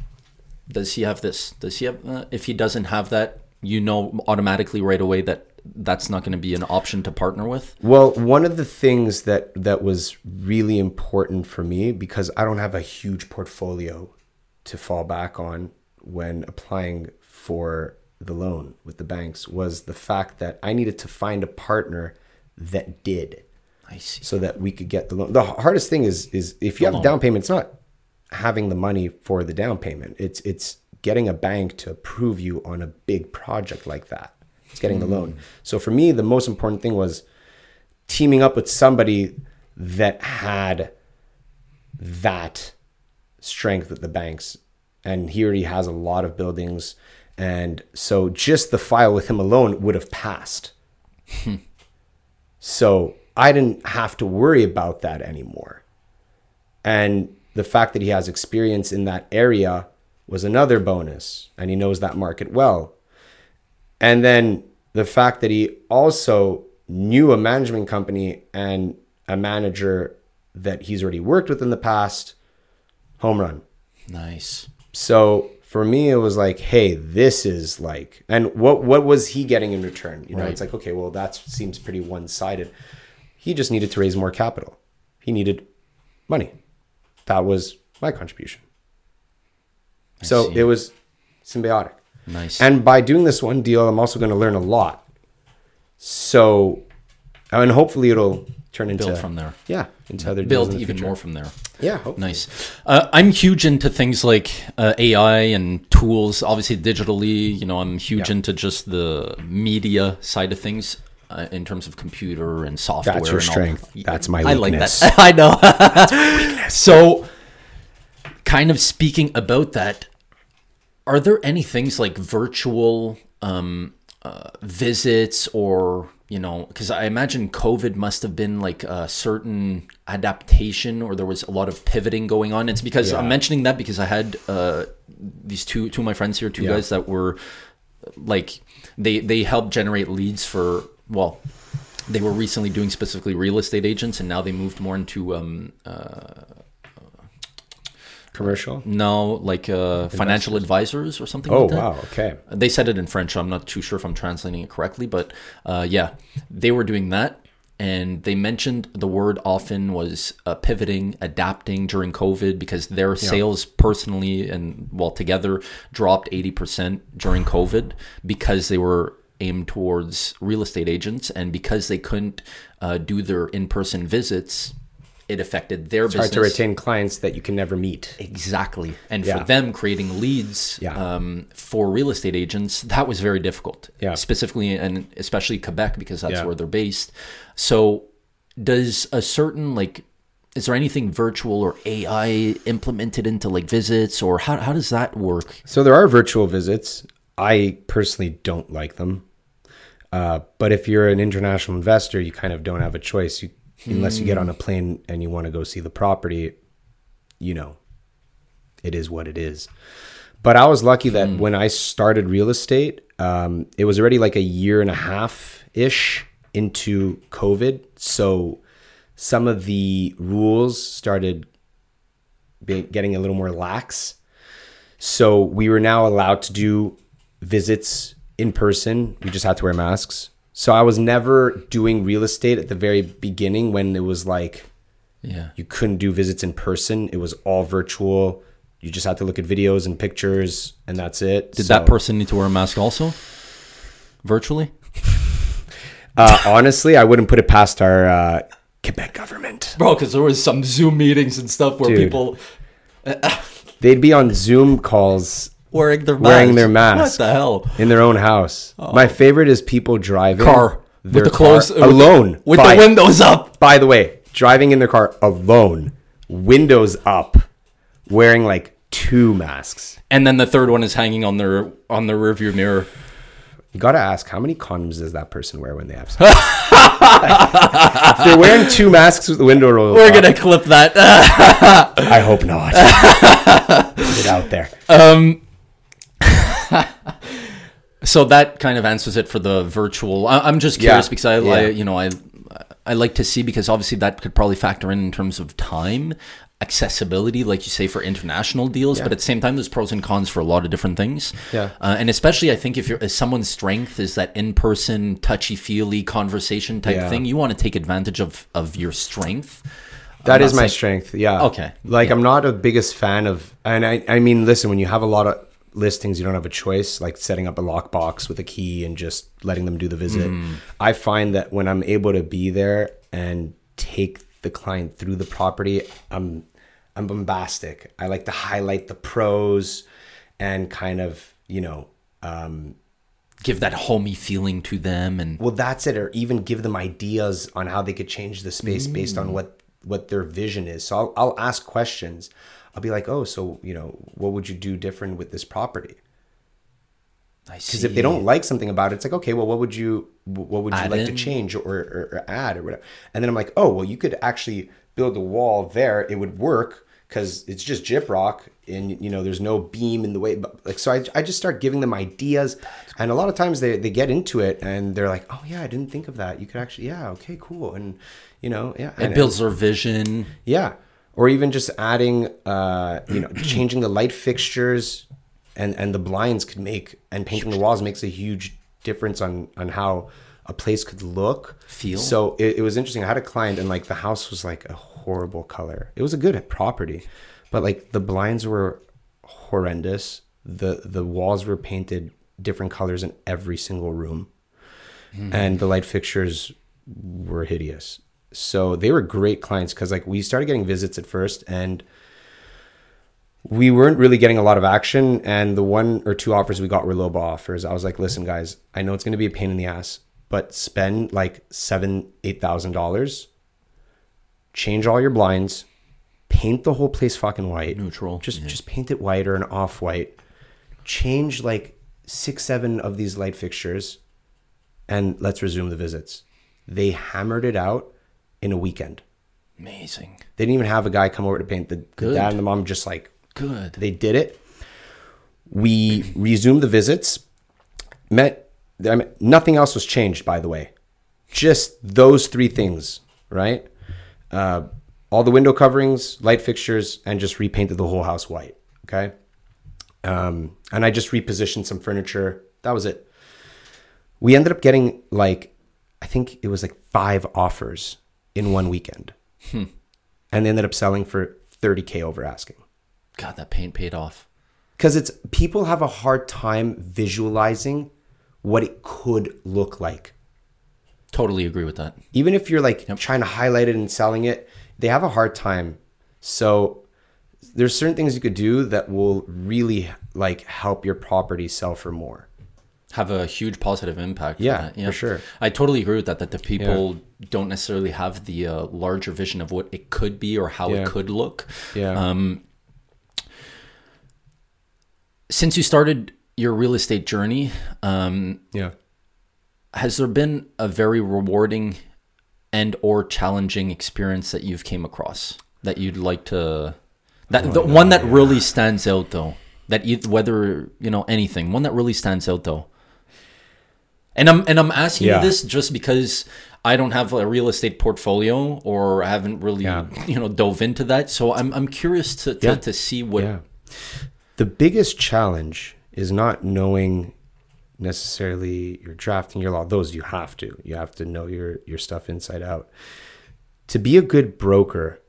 does he have this? Does he have? Uh, if he doesn't have that, you know automatically right away that that's not going to be an option to partner with. Well, one of the things that that was really important for me because I don't have a huge portfolio to fall back on when applying for the loan with the banks was the fact that I needed to find a partner that did I see. so that we could get the loan. The hardest thing is is if you have a down payment, it's not having the money for the down payment. It's it's getting a bank to approve you on a big project like that. It's getting the mm-hmm. loan. So for me, the most important thing was teaming up with somebody that had that strength at the banks. And he already has a lot of buildings. And so just the file with him alone would have passed. Hmm. So I didn't have to worry about that anymore. And the fact that he has experience in that area was another bonus. And he knows that market well. And then the fact that he also knew a management company and a manager that he's already worked with in the past, home run. Nice. So for me, it was like, hey, this is like, and what what was he getting in return? You know, Right. it's like, okay, well, that seems pretty one sided. He just needed to raise more capital. He needed money. That was my contribution. So see. it was symbiotic. Nice. And by doing this one deal, I'm also going to learn a lot. So, and hopefully it'll turn into build from there. Yeah, into other Build even future. more from there. Yeah, hopefully. Nice. Uh, I'm huge into things like uh, AI and tools. Obviously, digitally, you know, I'm huge Yeah. into just the media side of things uh, in terms of computer and software. That's your and all- strength. That's my I like weakness. that. I know. so, kind of speaking about that, are there any things like virtual um, uh, visits or you know because i imagine covid must have been like a certain adaptation or there was a lot of pivoting going on it's because i'm mentioning that because i had uh, these two two of my friends here two Yeah. guys that were like they they helped generate leads for well they were recently doing specifically real estate agents and now they moved more into um Commercial. no like uh financial advisors or something Oh like that wow. Okay. they said it in French. I'm not too sure if I'm translating it correctly, but uh, yeah, they were doing that. and they mentioned the word often was uh, pivoting, adapting during COVID because their sales personally and well together dropped 80% during COVID because they were aimed towards real estate agents and because they couldn't uh, do their in-person visits it affected their business Hard to retain clients that you can never meet. Exactly. And Yeah. for them creating leads Yeah. um, for real estate agents, that was very difficult. Yeah. Specifically and especially Quebec because that's where they're based. So does a certain like is there anything virtual or AI implemented into like visits or how how does that work? So there are virtual visits. I personally don't like them. Uh, but if you're an international investor, you kind of don't have a choice. You, unless you get on a plane and you want to go see the property, you know, it is what it is. But I was lucky that when I started real estate, um, it was already like a year and a half ish into COVID. So some of the rules started be- getting a little more lax. So we were now allowed to do visits in person. We just had to wear masks. So I was never doing real estate at the very beginning when it was like Yeah. you couldn't do visits in person. It was all virtual. You just had to look at videos and pictures, and that's it. Did that person need to wear a mask also? Virtually? Uh, honestly, I wouldn't put it past our uh, Quebec government. Bro, because there was some Zoom meetings and stuff where Dude. people They'd be on Zoom calls wearing their masks. Wearing their mask. What the hell? in their own house. Oh. My favorite is people driving Car. their with the car close alone with by, the windows up. By the way, driving in their car alone, windows up, wearing like two masks. And then the third one is hanging on their on their rearview mirror. You gotta ask, how many condoms does that person wear when they have sex? if they're wearing two masks with the window rolled We're up, gonna clip that. I hope not. Put it out there. Um, so that kind of answers it for the virtual. I, I'm just curious Yeah, because I, yeah. I, you know, I, I like to see because obviously that could probably factor in in terms of time, accessibility, like you say for international deals. But at the same time, there's pros and cons for a lot of different things. Yeah. Uh, and especially, I think if you're if someone's strength is that in-person, touchy-feely conversation type Yeah. thing, you want to take advantage of of your strength. That I'm is my saying- strength. Yeah. Okay. Like I'm not a biggest fan of, and I, I mean, listen, when you have a lot of listings, you don't have a choice, like setting up a lockbox with a key and just letting them do the visit. I find that when I'm able to be there and take the client through the property, I'm, I'm bombastic. I like to highlight the pros and kind of, you know, um, Give that homey feeling to them, and well, that's it. Or even give them ideas on how they could change the space based on what what their vision is. So I'll, I'll ask questions. I'll be like, oh, so you know, what would you do different with this property? I Because if they don't like something about it, it's like, okay, well, what would you what would you Add like in? to change or, or, or add or whatever? And then I'm like, oh, well, you could actually build a wall there. It would work because it's just gyprock and you know there's no beam in the way. But like, so I, I just start giving them ideas, and a lot of times they they get into it and they're like, oh yeah, I didn't think of that. You could actually, yeah, okay, cool, and you know, yeah, it builds their vision. yeah, or even just adding, uh, you know, changing the light fixtures and and the blinds could make and painting the walls makes a huge difference on on how a place could look Feel. So it, it was interesting. I had a client and like the house was like a horrible color. It was a good property, but like the blinds were horrendous. the The walls were painted different colors in every single room, and the light fixtures were hideous. So they were great clients because like we started getting visits at first and we weren't really getting a lot of action and the one or two offers we got were lowball offers. I was like, listen guys, I know it's gonna be a pain in the ass, but spend like seven, eight thousand dollars, change all your blinds, paint the whole place fucking white. Neutral, Just yeah. just paint it white or an off white. Change like six, seven of these light fixtures and let's resume the visits. They hammered it out in a weekend. Amazing. They didn't even have a guy come over to paint. The, the dad and the mom just like Good. they did it. We resumed the visits. Met I mean, nothing else was changed, by the way. Just those three things, right? Uh, all the window coverings, light fixtures, and just repainted the whole house white. Okay. Um, and I just repositioned some furniture. That was it. We ended up getting like, I think it was like five offers in one weekend. Hmm. And they ended up selling for 30K over asking. God, that paint paid off. Because it's people have a hard time visualizing what it could look like. Totally agree with that. Even if you're like trying to highlight it and selling it, they have a hard time. So there's certain things you could do that will really like help your property sell for more. Have a huge positive impact. for Yeah, for sure. I totally agree with that. That the people don't necessarily have the uh, larger vision of what it could be or how Yeah. it could look. Yeah. Um, since you started your real estate journey, um, yeah. has there been a very rewarding and or challenging experience that you've came across that you'd like to that the one that really stands out though that you whether you know anything one that really stands out though and i'm and i'm asking Yeah. you this just because i don't have a real estate portfolio or i haven't really Yeah. you know dove into that so i'm i'm curious to to, Yeah. to see what Yeah. The biggest challenge is not knowing necessarily your drafting your law. Those you have to. You have to know your your stuff inside out. To be a good broker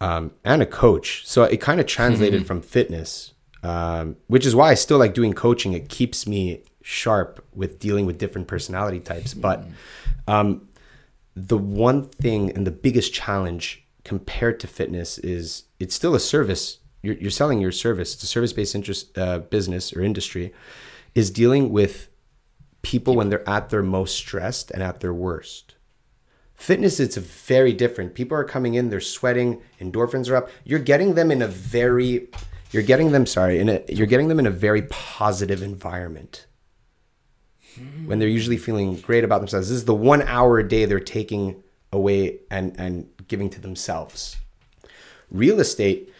um, and a coach, so it kind of translated from fitness, um, which is why I still like doing coaching. It keeps me sharp with dealing with different personality types. But um, the one thing and the biggest challenge compared to fitness is it's still a service. You're, you're selling your service. It's a service-based interest uh, business or industry. Is dealing with people when they're at their most stressed and at their worst. Fitness, it's very different. People are coming in, they're sweating, endorphins are up. You're getting them in a very, you're getting them, sorry, in a, you're getting them in a very positive environment when they're usually feeling great about themselves. This is the one hour a day they're taking away and, and giving to themselves. Real estate,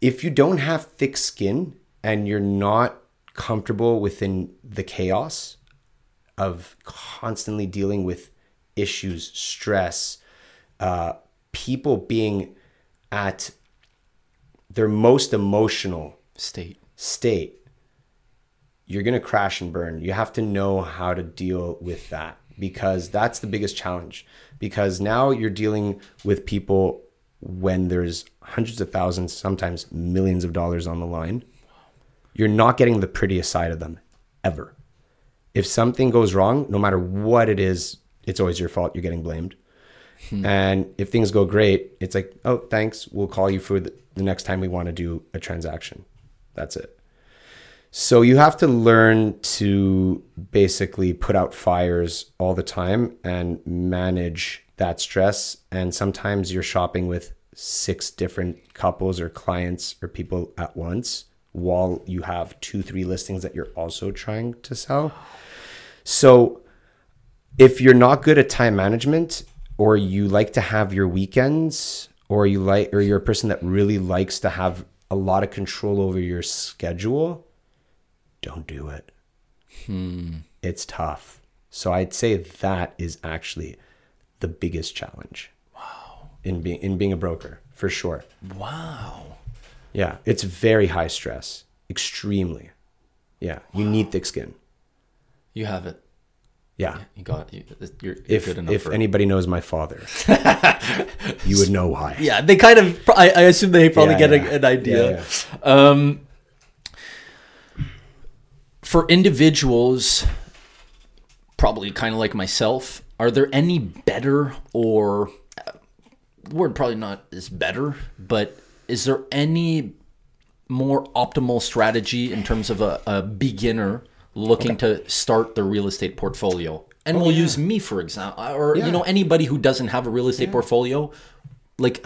if you don't have thick skin and you're not comfortable within the chaos of constantly dealing with issues, stress, uh, people being at their most emotional state state, you're going to crash and burn. You have to know how to deal with that because that's the biggest challenge. Because now you're dealing with people when there's hundreds of thousands, sometimes millions of dollars on the line. You're not getting the prettiest side of them ever. If something goes wrong, no matter what it is, it's always your fault. You're getting blamed. Hmm. And if things go great, it's like, oh, thanks. We'll call you for the, the next time we want to do a transaction. That's it. So you have to learn to basically put out fires all the time and manage that stress. And sometimes you're shopping with six different couples or clients or people at once while you have two, three listings that you're also trying to sell. So if you're not good at time management or you like to have your weekends or you like or you're a person that really likes to have a lot of control over your schedule don't do it. It's tough. So i'd say that is actually the biggest challenge. Wow. In being in being a broker for sure. Wow. Yeah it's very high stress extremely. Yeah you need thick skin. You have it. Yeah. You got you you're, you're if good enough if for it. anybody knows my father you would know why. Yeah they kind of i, I assume they probably Yeah, get yeah. A, an idea. Yeah, yeah. um for individuals probably kind of like myself are there any better or uh, word probably not is better but is there any more optimal strategy in terms of a, a beginner looking to start their real estate portfolio? And we'll use me for example or Oh, Yeah. you know anybody who doesn't have a real estate portfolio like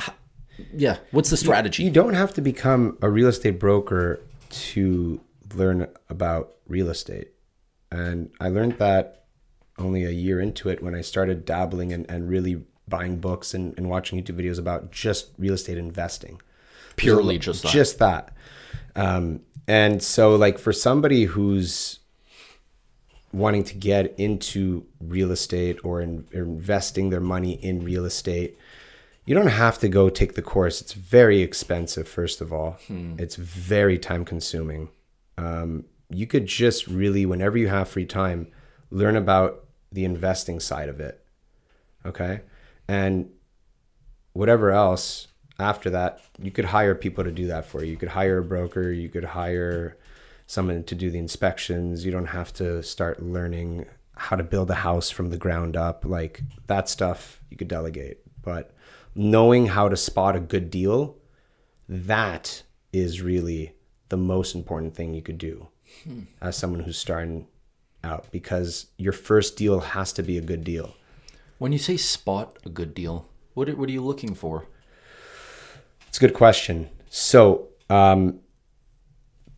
yeah what's the strategy? You don't have to become a real estate broker to learn about real estate. And I learned that only a year into it when I started dabbling and, and really buying books and, and watching YouTube videos about just real estate investing. purely just that. Just that. Um, and so, like, for somebody who's wanting to get into real estate or in, investing their money in real estate, you don't have to go take the course. It's very expensive, first of all. It's very time consuming. Um, you could just really, whenever you have free time, learn about the investing side of it Okay. And whatever else after that, you could hire people to do that for you. You could hire a broker, you could hire someone to do the inspections. You don't have to start learning how to build a house from the ground up. Like that stuff you could delegate. But knowing how to spot a good deal, that is really the most important thing you could do hmm. as someone who's starting out because your first deal has to be a good deal. When you say spot a good deal, what are, what are you looking for? It's a good question. So, um,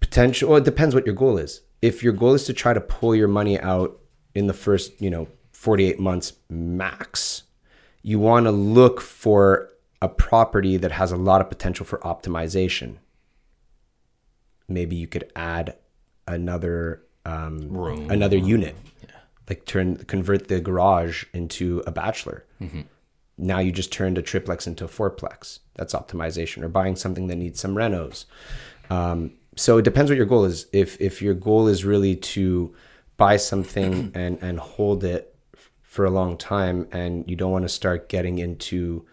potential, well, it depends what your goal is. If your goal is to try to pull your money out in the first, you know, 48 months max, you want to look for a property that has a lot of potential for optimization. Maybe you could add another um, room, another unit, yeah. like turn convert the garage into a bachelor. Mm-hmm. Now you just turned a triplex into a fourplex. That's optimization, or buying something that needs some renos. Um, so it depends what your goal is. If if your goal is really to buy something and and hold it for a long time, and you don't want to start getting into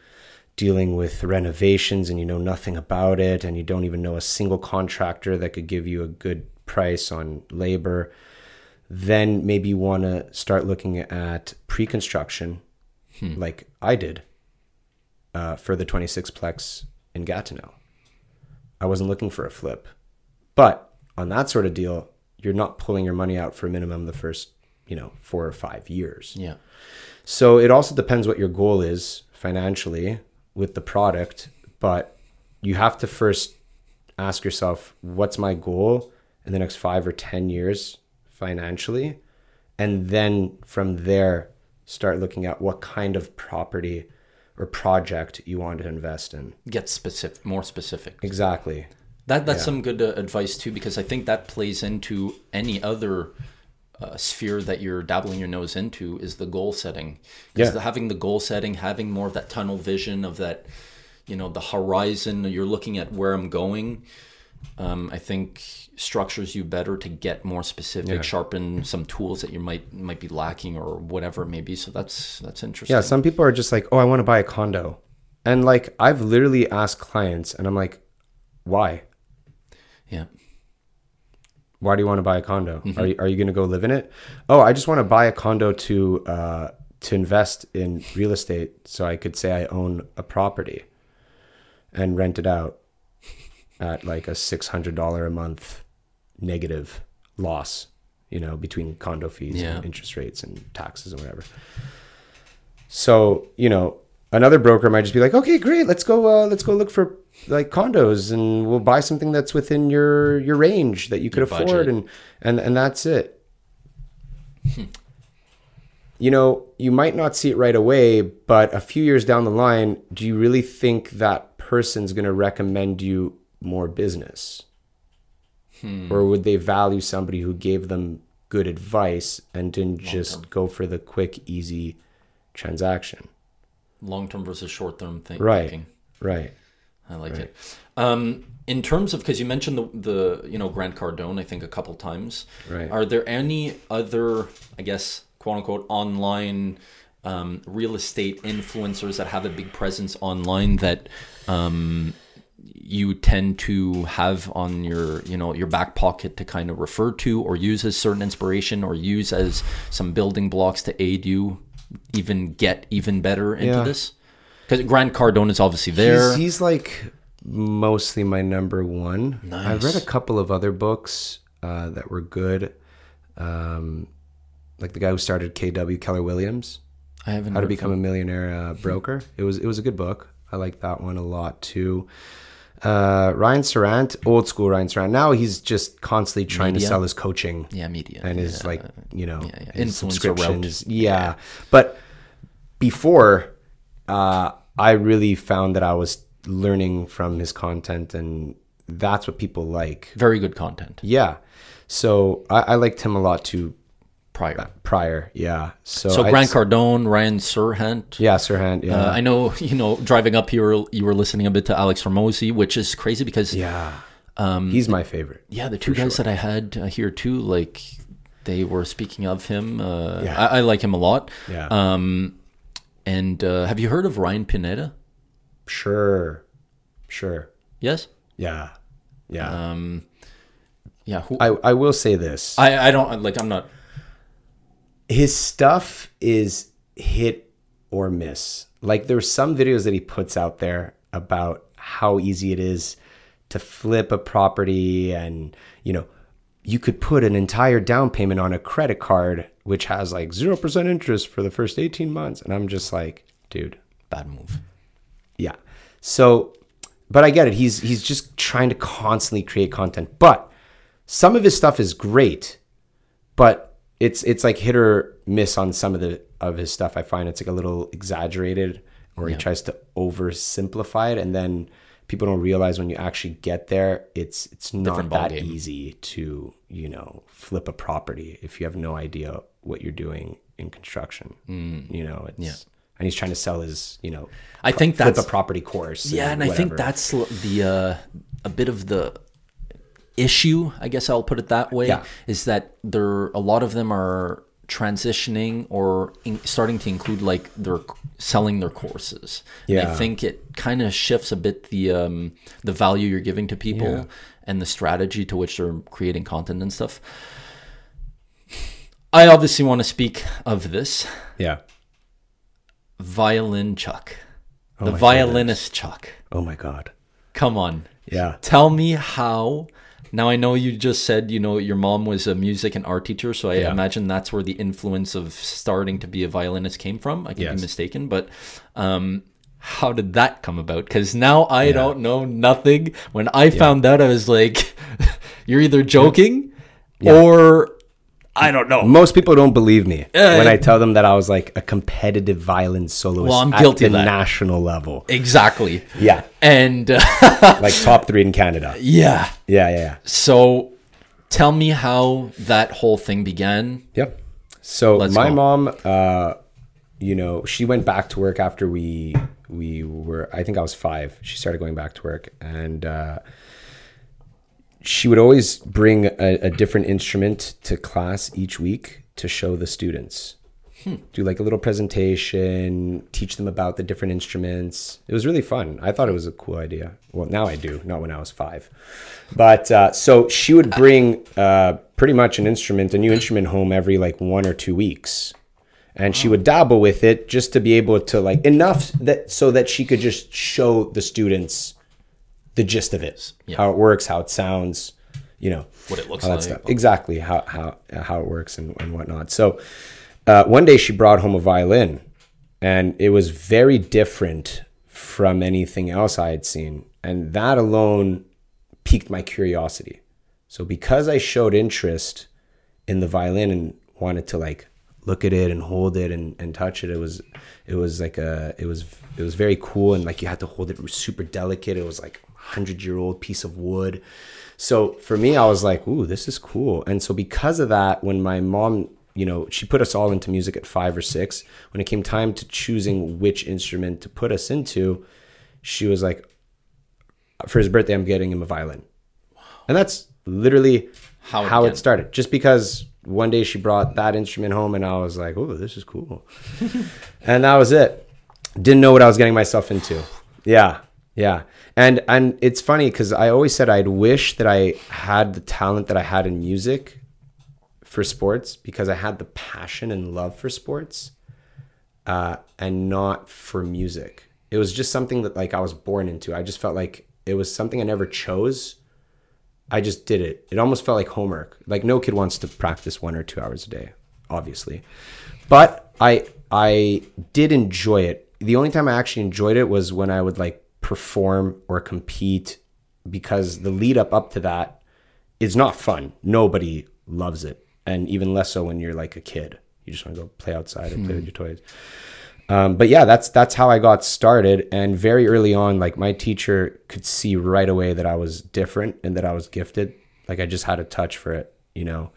dealing with renovations and you know nothing about it and you don't even know a single contractor that could give you a good price on labor, then maybe you want to start looking at pre construction, hmm. like I did uh, for the 26 plex in Gatineau. I wasn't looking for a flip. But on that sort of deal, you're not pulling your money out for a minimum the first, you know, four or five years. Yeah. So it also depends what your goal is financially with the product, but you have to first ask yourself, what's my goal? in the next five or 10 years financially. And then from there, start looking at what kind of property or project you want to invest in. Get specific, more specific. Exactly. That that's yeah. some good uh, advice too, because I think that plays into any other uh, sphere that you're dabbling your nose into is the goal setting. Because yeah. having the goal setting, having more of that tunnel vision of that, you know, the horizon. You're looking at where I'm going um, I think structures you better to get more specific, yeah. sharpen some tools that you might might be lacking or whatever it may be. So that's that's interesting. Yeah, some people are just like, oh, I want to buy a condo, and like I've literally asked clients, and I'm like, why? Yeah. Why do you want to buy a condo? Mm-hmm. Are you, are you going to go live in it? Oh, I just want to buy a condo to uh, to invest in real estate, so I could say I own a property and rent it out at like a $600 a month negative loss, you know, between condo fees yeah. and interest rates and taxes and whatever. So, you know, another broker might just be like, okay, great, let's go, uh, let's go look for like condos and we'll buy something that's within your, your range that you could your afford. Budget. And, and, and that's it. you know, you might not see it right away, but a few years down the line, do you really think that person's going to recommend you more business? Hmm. Or would they value somebody who gave them good advice and didn't Long just go for the quick, easy transaction? Long term versus short term thing, right. thinking. Right. I like right. it. Um, in terms of because you mentioned the, the you know Grant Cardone, I think a couple times. Right. Are there any other, I guess, quote unquote, online um, real estate influencers that have a big presence online that um, you tend to have on your you know your back pocket to kind of refer to or use as certain inspiration or use as some building blocks to aid you even get even better into yeah. this because grant cardone is obviously there he's, he's, like mostly my number one nice. i've read a couple of other books uh, that were good um, like the guy who started kw keller williams i haven't how to become a millionaire uh, broker it was it was a good book i like that one a lot too uh, Ryan Serhant, old school Ryan Serhant. Now he's just constantly trying media. to sell his coaching. Yeah, media. And his yeah. like, you know, yeah, yeah. subscriptions. Yeah. But before, uh, I really found that I was learning from his content and that's what people like. Very good content. Yeah. So I, I liked him a lot too prior. Uh, prior, yeah. So, so Grant Cardone, Ryan Serhant. Yeah, Serhant. Yeah, uh, I know. You know, driving up here, you were listening a bit to Alex Hormozi, which is crazy because yeah, um, he's my favorite. Yeah, the two guys sure. that I had uh, here too, like they were speaking of him. Uh, yeah. I, I, like him a lot. Yeah. Um, And uh, have you heard of Ryan Pineda? Sure. Sure. Yes. Yeah. Yeah. Um, yeah. Who, I, I will say this. I I don't like. I'm not. his stuff is hit or miss. Like there's some videos that he puts out there about how easy it is to flip a property and you know you could put an entire down payment on a credit card which has like 0% interest for the first 18 months and I'm just like dude Bad move. yeah. So, but I get it. He's he's just trying to constantly create content. But some of his stuff is great, but it's it's like hit or miss on some of the of his stuff. I find it's like a little exaggerated, or he tries to oversimplify it, and then people don't realize when you actually get there, it's it's not that ballgame. easy to you know flip a property if you have no idea what you're doing in construction. You know, it's Mm. Yeah. and he's trying to sell his you know I think that's a property course. yeah, and I think that's the uh, a bit of the issue. I guess I'll put it that way. Yeah. Is that there a lot of them are transitioning or in, starting to include like they're selling their courses. And I think it kind of shifts a bit the um, the value you're giving to people Yeah. and the strategy to which they're creating content and stuff. I obviously want to speak of this yeah. violin Chuck, the my violinist Chuck. Oh my god. Come on, Yeah. tell me how. Now I know you just said you know your mom was a music and art teacher, so I Yeah. imagine that's where the influence of starting to be a violinist came from. I could Yes. be mistaken, but um, how did that come about? Because now I don't know nothing. When I found out, I was like, "You're either joking or I don't know." Most people don't believe me Yeah, when. I tell them that I was like a competitive violin soloist Well, I'm guilty at the national level. Exactly. Yeah. And uh, Like top three in Canada. yeah, Yeah, yeah, yeah. so tell me how that whole thing began. Yep. So Let's my go. mom, uh, you know, she went back to work after we we were. I think I was five. She started going back to work, and uh, she would always bring a, a different instrument to class each week to show the students. Do like a little presentation, teach them about the different instruments. It was really fun. I thought it was a cool idea. Well, now I do, not when I was five. But uh, so she would bring uh, pretty much an instrument, a new instrument home every like one or two weeks. And she would dabble with it just to be able to like enough that so that she could just show the students the gist of it, Yeah. how it works, how it sounds, you know, What it looks like. stuff. Exactly how how how it works and, and whatnot. So uh, one day she brought home a violin, and it was very different from anything else I had seen, and that alone piqued my curiosity. So because I showed interest in the violin and wanted to like look at it and hold it and, and touch it, it was it was like a it was it was very cool and like you had to hold it, it was super delicate. It was like hundred year old piece of wood. So for me, I was like, ooh, this is cool. And so because of that, when my mom, you know, she put us all into music at five or six, when it came time to choosing which instrument to put us into, she was like, for his birthday, I'm getting him a violin. And that's literally How how, it it, started. Just because one day she brought that instrument home and I was like, oh, this is cool. and that was it. Didn't know what I was getting myself into. Yeah. Yeah. And and it's funny because I always said I'd wish that I had the talent that I had in music for sports because I had the passion and love for sports uh, and not for music. It was just something that like I was born into. I just felt like it was something I never chose. I just did it. It almost felt like homework. Like no kid wants to practice one or two hours a day, obviously. But I I did enjoy it. The only time I actually enjoyed it was when I would like perform or compete because the lead up up to that is not fun. Nobody loves it. And even less so when you're like a kid. You just want to go play outside and play with your toys. Um, but yeah, that's that's how I got started. And very early on, like my teacher could see right away that I was different and that I was gifted. Like I just had a touch for it, you know.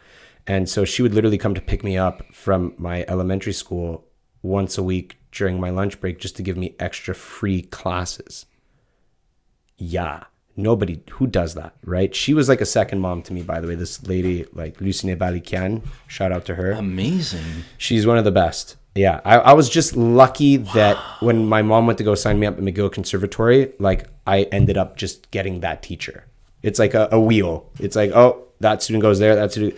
And so she would literally come to pick me up from my elementary school once a week during my lunch break just to give me extra free classes. Yeah. Nobody who does that, right? She was like a second mom to me, by the way. This lady, like Lucine Balikian, shout out to her Amazing. she's one of the best Yeah, I, I was just lucky that when my mom went to go sign me up at McGill Conservatory, like I ended up just getting that teacher. It's like a, a wheel. It's like, oh, that student goes there, that student.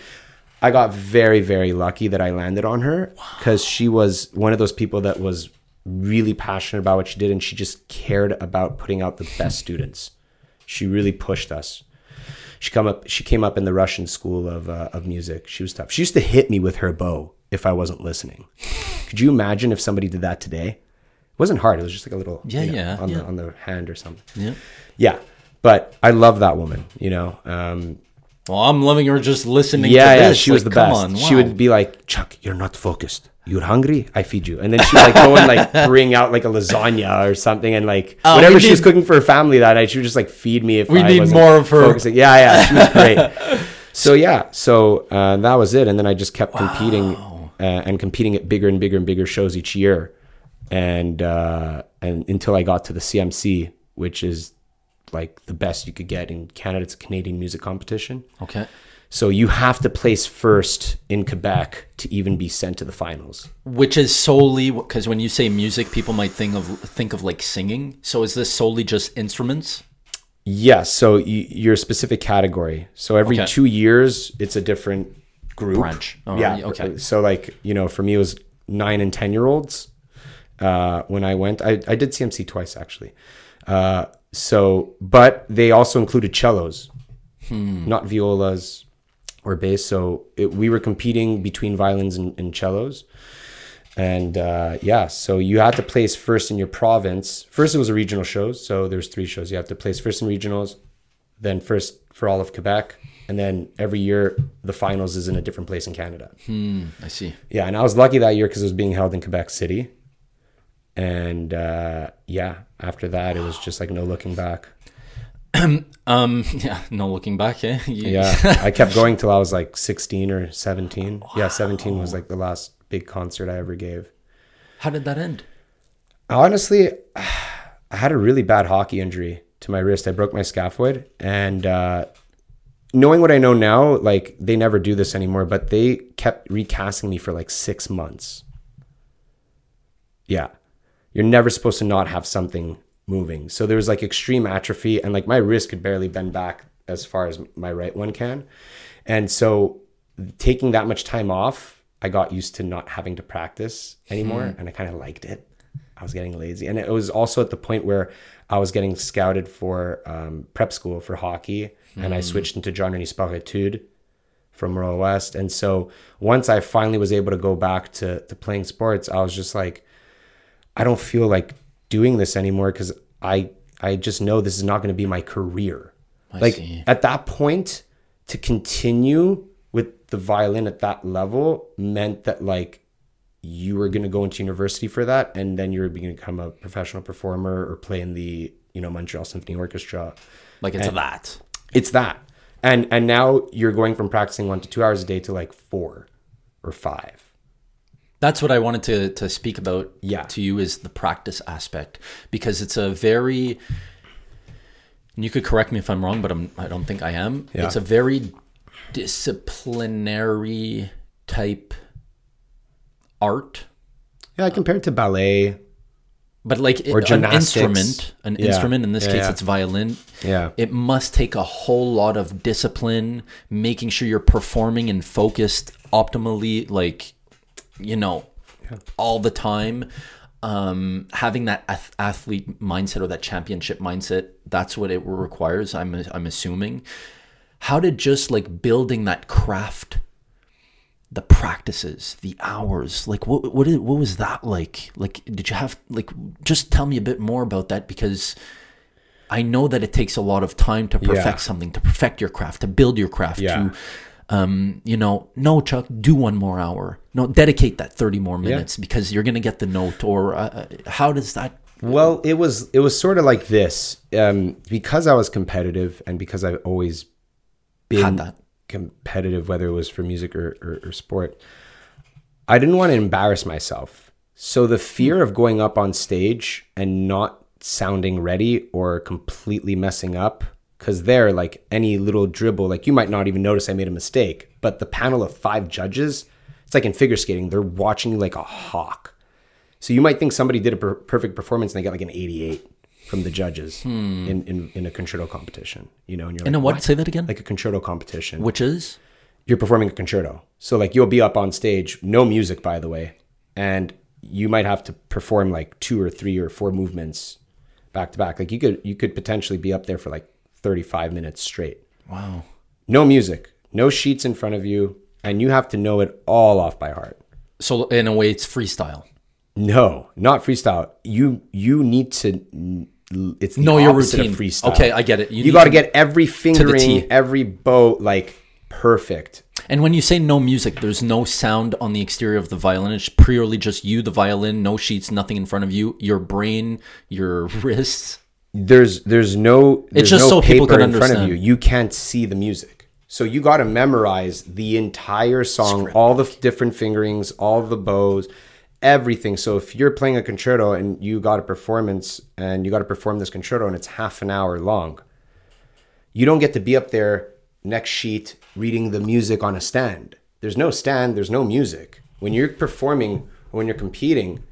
I got very, very lucky that I landed on her because she was one of those people that was really passionate about what she did and she just cared about putting out the best students. She really pushed us. She come up. She came up in the Russian school of uh, of music. She was tough. She used to hit me with her bow if I wasn't listening. Could you imagine if somebody did that today? It wasn't hard. It was just like a little Yeah, you know, yeah, on yeah. the on the hand or something. Yeah. Yeah, but I love that woman. You know, um, Well, I'm loving her just listening. yeah, to yeah. this. She was the best. on, She would be like, Chuck, you're not focused. You're hungry. I feed you, and then she would like go and like bring out like a lasagna or something, and like Oh, whatever she was cooking for her family that night, she would just like feed me if We I need more of her. Focusing. Yeah, yeah. She was great. so yeah, so uh, that was it, and then I just kept competing uh, and competing at bigger and bigger and bigger shows each year, and uh, and until I got to the CMC, which is like the best you could get in Canada. It's a Canadian music competition. Okay. So you have to place first in Quebec to even be sent to the finals. Which is solely because when you say music, people might think of think of like singing. So is this solely just instruments? Yes. So your specific category. So every Okay. two years, it's a different group. Branch. Oh, yeah. okay. So like you know, for me, it was nine and ten year olds. Uh, when I went, I, I did CMC twice actually. Uh, so, but they also included cellos, Hmm. not violas or bass. So it, we were competing between violins and, and cellos. And uh, yeah, so you had to place first in your province. First, it was a regional shows. So there's three shows. You have to place first in regionals, then first for all of Quebec, and then every year the finals is in a different place in Canada. I see. Yeah, and I was lucky that year because it was being held in Quebec City. And uh, yeah, after that, it was just like no looking back. Um. Yeah. No looking back. Eh. You- Yeah, I kept going till I was like 16 or 17. Yeah, 17 was like the last big concert I ever gave. How did that end? Honestly, I had a really bad hockey injury to my wrist. I broke my scaphoid, and uh, knowing what I know now, like they never do this anymore, but they kept recasting me for like six months. Yeah, you're never supposed to not have something moving. So there was like extreme atrophy, and like my wrist could barely bend back as far as my right one can, and so taking that much time off, I got used to not having to practice anymore, and I kind of liked it. I was getting lazy, and it was also at the point where I was getting scouted for um, prep school for hockey, and I switched into John Rennie Sport Etudes from Royal West, and so once I finally was able to go back to to playing sports, I was just like, I don't feel like doing this anymore because I I just know this is not going to be my career. like see. at that point, to continue with the violin at that level meant that like you were going to go into university for that and then you're going to become a professional performer or play in the you know Montreal Symphony Orchestra. Like it's that. It's that. And and now you're going from practicing 1 to 2 hours a day to like 4 or 5. That's what I wanted to to speak about. Yeah. To you is the practice aspect because it's a very. And you could correct me if I'm wrong, but I'm. I don't think I am. Yeah. It's a very disciplinary type art, Yeah, compared to ballet. but like it- Or an instrument, an Yeah. instrument. In this Yeah, case, it's violin. Yeah. It must take a whole lot of discipline, making sure you're performing and focused optimally, like, you know, all the time. Um, having that ath- athlete mindset or that championship mindset, that's what it requires. I'm, I'm assuming. How did just like building that craft, the practices, the hours, like what what, what was that like? Like, did you have like just tell me a bit more about that because I know that it takes a lot of time to perfect Yeah. something, to perfect your craft, to build your craft, Yeah. to um, you know, no, Chuck, do one more hour. No, dedicate that 30 more minutes because you're going to get the note. Or uh, how does that? Well, it was it was sort of like this um, because I was competitive and because I've always been that. competitive, whether it was for music or, or, or sport. I didn't want to embarrass myself, so the fear of going up on stage and not sounding ready or completely messing up, because there, like any little dribble, like you might not even notice I made a mistake, but the panel of five judges. It's like in figure skating, they're watching you like a hawk. So you might think somebody did a per- perfect performance and they got like an 88 from the judges hmm. in, in, in a concerto competition, you know, and you're And like, then what? Say that again. like a concerto competition. Which is? You're performing a concerto. So like you'll be up on stage, no music by the way, and you might have to perform like two or three or four movements back to back. Like you could you could potentially be up there for like 35 minutes straight. Wow. No music, no sheets in front of you, and you have to know it all off by heart. So in a way, it's freestyle. No, not freestyle. You you need to. It's Know your routine. of freestyle. Okay, I get it. You You, got to get every fingering, every bow like perfect. And when you say no music, there's no sound on the exterior of the violin. It's purely just you, the violin, no sheets, nothing in front of you. Your brain, your wrists. There's there's no there's just no so people paper can in front of you. You can't see the music, so you got to memorize the entire song, all the f- different fingerings, all the bows, everything. So if you're playing a concerto and you got a performance and you got to perform this concerto and it's half an hour long, you don't get to be up there next sheet reading the music on a stand. There's no stand, there's no music. When you're performing, when you're competing,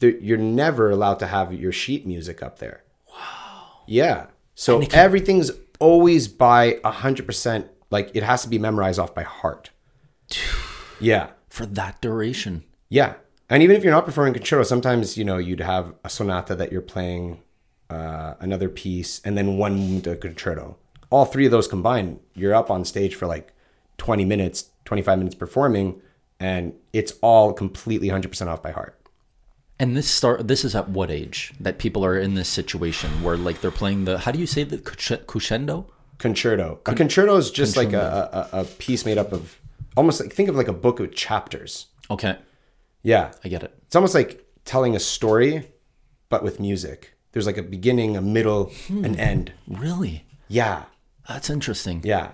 you're never allowed to have your sheet music up there. Yeah. So everything's always by 100%, like it has to be memorized off by heart. Yeah. For that duration. Yeah. And even if you're not performing concerto, sometimes, you know, you'd have a sonata that you're playing, uh, another piece, and then one concerto. All three of those combined, you're up on stage for like 20 minutes, 25 minutes performing, and it's all completely 100% off by heart. And this start. This is at what age that people are in this situation where like they're playing the. How do you say the cresce- crescendo? Concerto. A concerto is just like a, a, a piece made up of almost like, think of like a book of chapters. Okay, Yeah. I get it. It's almost like telling a story, but with music. There's like a beginning, a middle, an hmm. end. Really, Yeah. that's interesting. Yeah.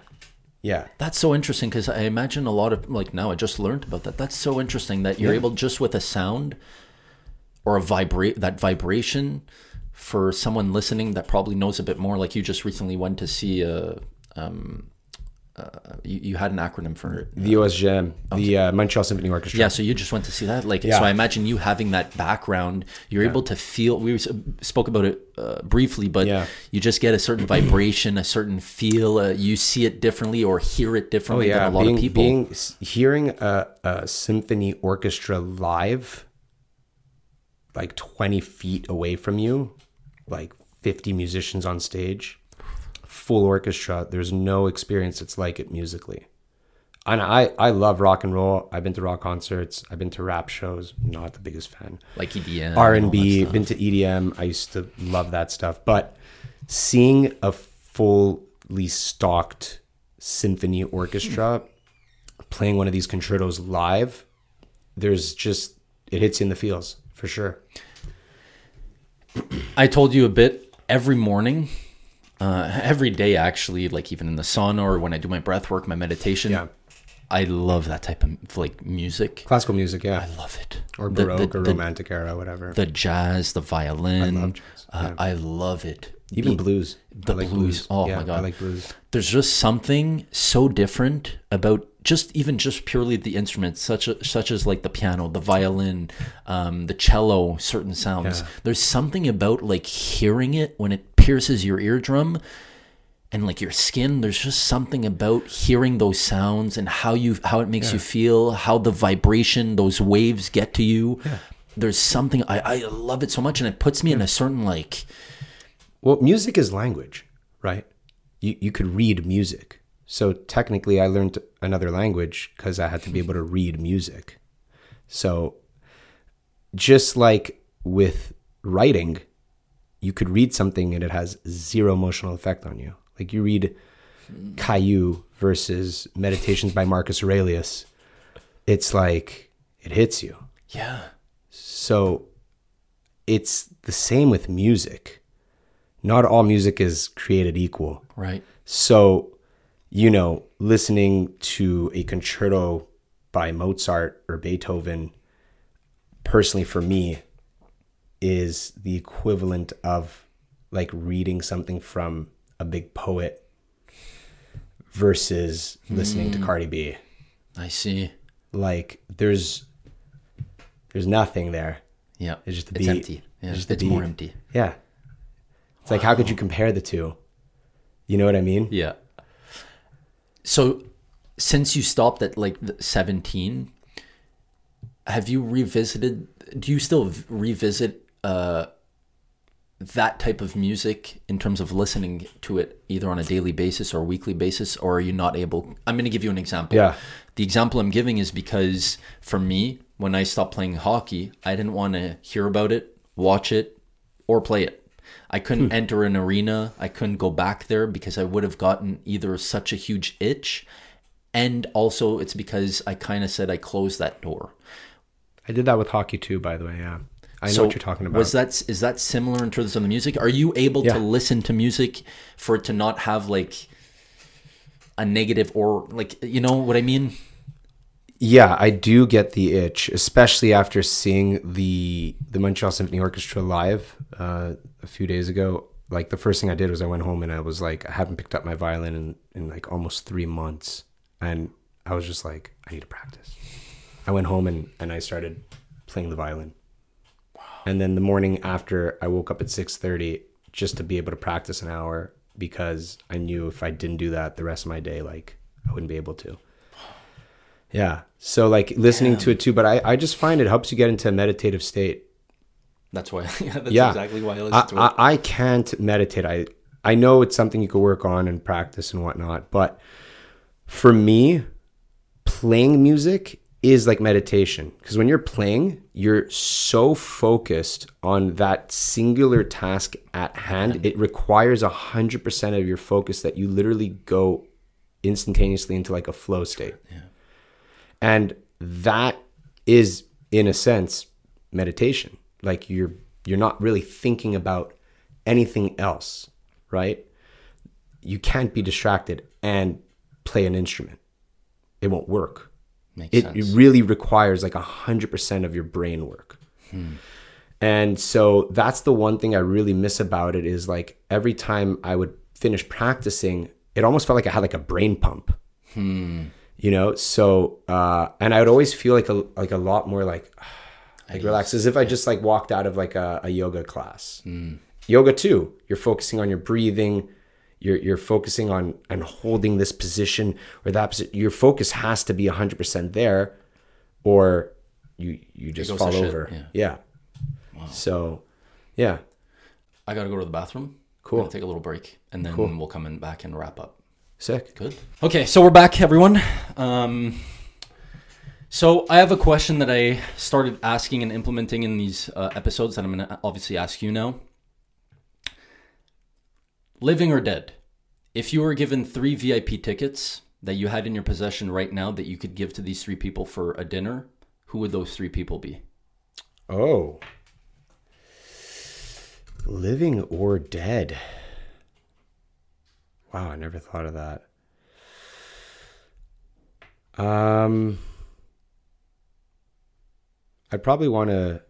Yeah. That's so interesting because I imagine a lot of like now I just learned about that. That's so interesting that you're able just with a sound or a vibrate that vibration for someone listening that probably knows a bit more. Like you just recently went to see a um, uh, you, you had an acronym for it. The OSGM, the uh, Montreal Symphony Orchestra. Yeah, so you just went to see that. Like, Yeah. so I imagine you having that background, you're able to feel. We spoke about it uh, briefly, but Yeah. you just get a certain vibration, a certain feel. Uh, you see it differently or hear it Oh differently yeah, than a lot being, of people. being hearing a, a symphony orchestra live, like twenty feet away from you, like fifty musicians on stage, full orchestra. There's no experience it's like it musically. And I, I love rock and roll. I've been to rock concerts. I've been to rap shows. Not the biggest fan. like EDM, R and B. Been to EDM. I used to love that stuff. But seeing a fully stocked symphony orchestra playing one of these concertos live, there's just it hits you in the feels for sure. I told you a bit every morning, uh, every day actually, like even in the sauna or when I do my breath work, my meditation. Yeah. I love that type of like music. Classical music, yeah, I love it. or baroque the, or the, romantic era, whatever. the jazz, the violin. love jazz, Uh, I love it. Even The- blues. the I like blues. Oh yeah, my God. I like blues. there's just something so different about just even just purely the instruments such a, such as like the piano the violin um, the cello certain sounds Yeah. there's something about like hearing it when it pierces your eardrum and like your skin there's just something about hearing those sounds and how you how it makes you feel how the vibration those waves get to you there's something I, I love it so much and it puts me in a certain like Well, music is language, right? You you could read music. So technically, I learned another language because I had to be able to read music. So just like with writing, you could read something and it has zero emotional effect on you. Like you read Caillou versus Meditations by Marcus Aurelius, it's like it hits you. yeah So it's the same with music. Not all music is created equal. right So, you know, listening to a concerto by Mozart or Beethoven, personally for me, is the equivalent of like reading something from a big poet versus listening to hmm. Cardi B. i see like there's there's nothing there. Yeah. It's just the beat. it's empty. Yeah. It's It's, just the more empty. Yeah. It's like how could you compare the two? You know what I mean? Yeah. So, since you stopped at like 17, have you revisited? Do you still revisit uh, that type of music in terms of listening to it either on a daily basis or weekly basis, or are you not able? I'm going to give you an example. Yeah. The example I'm giving is because for me, when I stopped playing hockey, I didn't want to hear about it, watch it, or play it. I couldn't enter an arena. I couldn't go back there because I would have gotten either such a huge itch, and also it's because I kind of said I closed that door. I did that with hockey too, by the way. Yeah. I know So what you're talking about. Was that is that similar in terms of the music? Are you able Yeah. to listen to music for it to not have like a negative or like you know what I mean? Yeah, I do get the itch, especially after seeing the the Montreal Symphony Orchestra live uh, a few days ago. Like the first thing I did was I went home and I was like, I haven't picked up my violin in, in like almost three months, and I was just like, I need to practice. I went home and and I started playing the violin, and then the morning after, I woke up at six thirty just to be able to practice an hour because I knew if I didn't do that the rest of my day, like I wouldn't be able to. Yeah. So like listening to it too, but I, I just find it helps you get into a meditative state. That's why. Yeah, that's Yeah. exactly why I listen I, to it. I, I can't meditate. I I know it's something you could work on and practice and whatnot, but for me, playing music is like meditation because when you're playing, you're so focused on that singular task at hand. It requires a hundred percent of your focus that you literally go instantaneously into like a flow state. And that is in a sense meditation. Like you're you're not really thinking about anything else, right? You can't be distracted and play an instrument. It won't work. Makes It, sense. it really requires like a hundred percent of your brain work. And so that's the one thing I really miss about it is like every time I would finish practicing, it almost felt like I had like a brain pump. You know, so uh, and I would always feel like a like a lot more like like relax as if I just like walked out of like a, a yoga class. Yoga too, you're focusing on your breathing, you're you're focusing on and holding this position or that position. Your focus has to be hundred percent there, or you you just fall shit, over. yeah. yeah. So, yeah. I gotta go to the bathroom. Cool. Take a little break, and then we'll come in back and wrap up. Sick. Good. Okay, so we're back, everyone. Um, so I have a question that I started asking and implementing in these uh, episodes that I'm going to obviously ask you now. Living or dead? If you were given three VIP tickets that you had in your possession right now that you could give to these three people for a dinner, who would those three people be? Oh. Living or dead? Wow, I never thought of that. Um I'd probably want to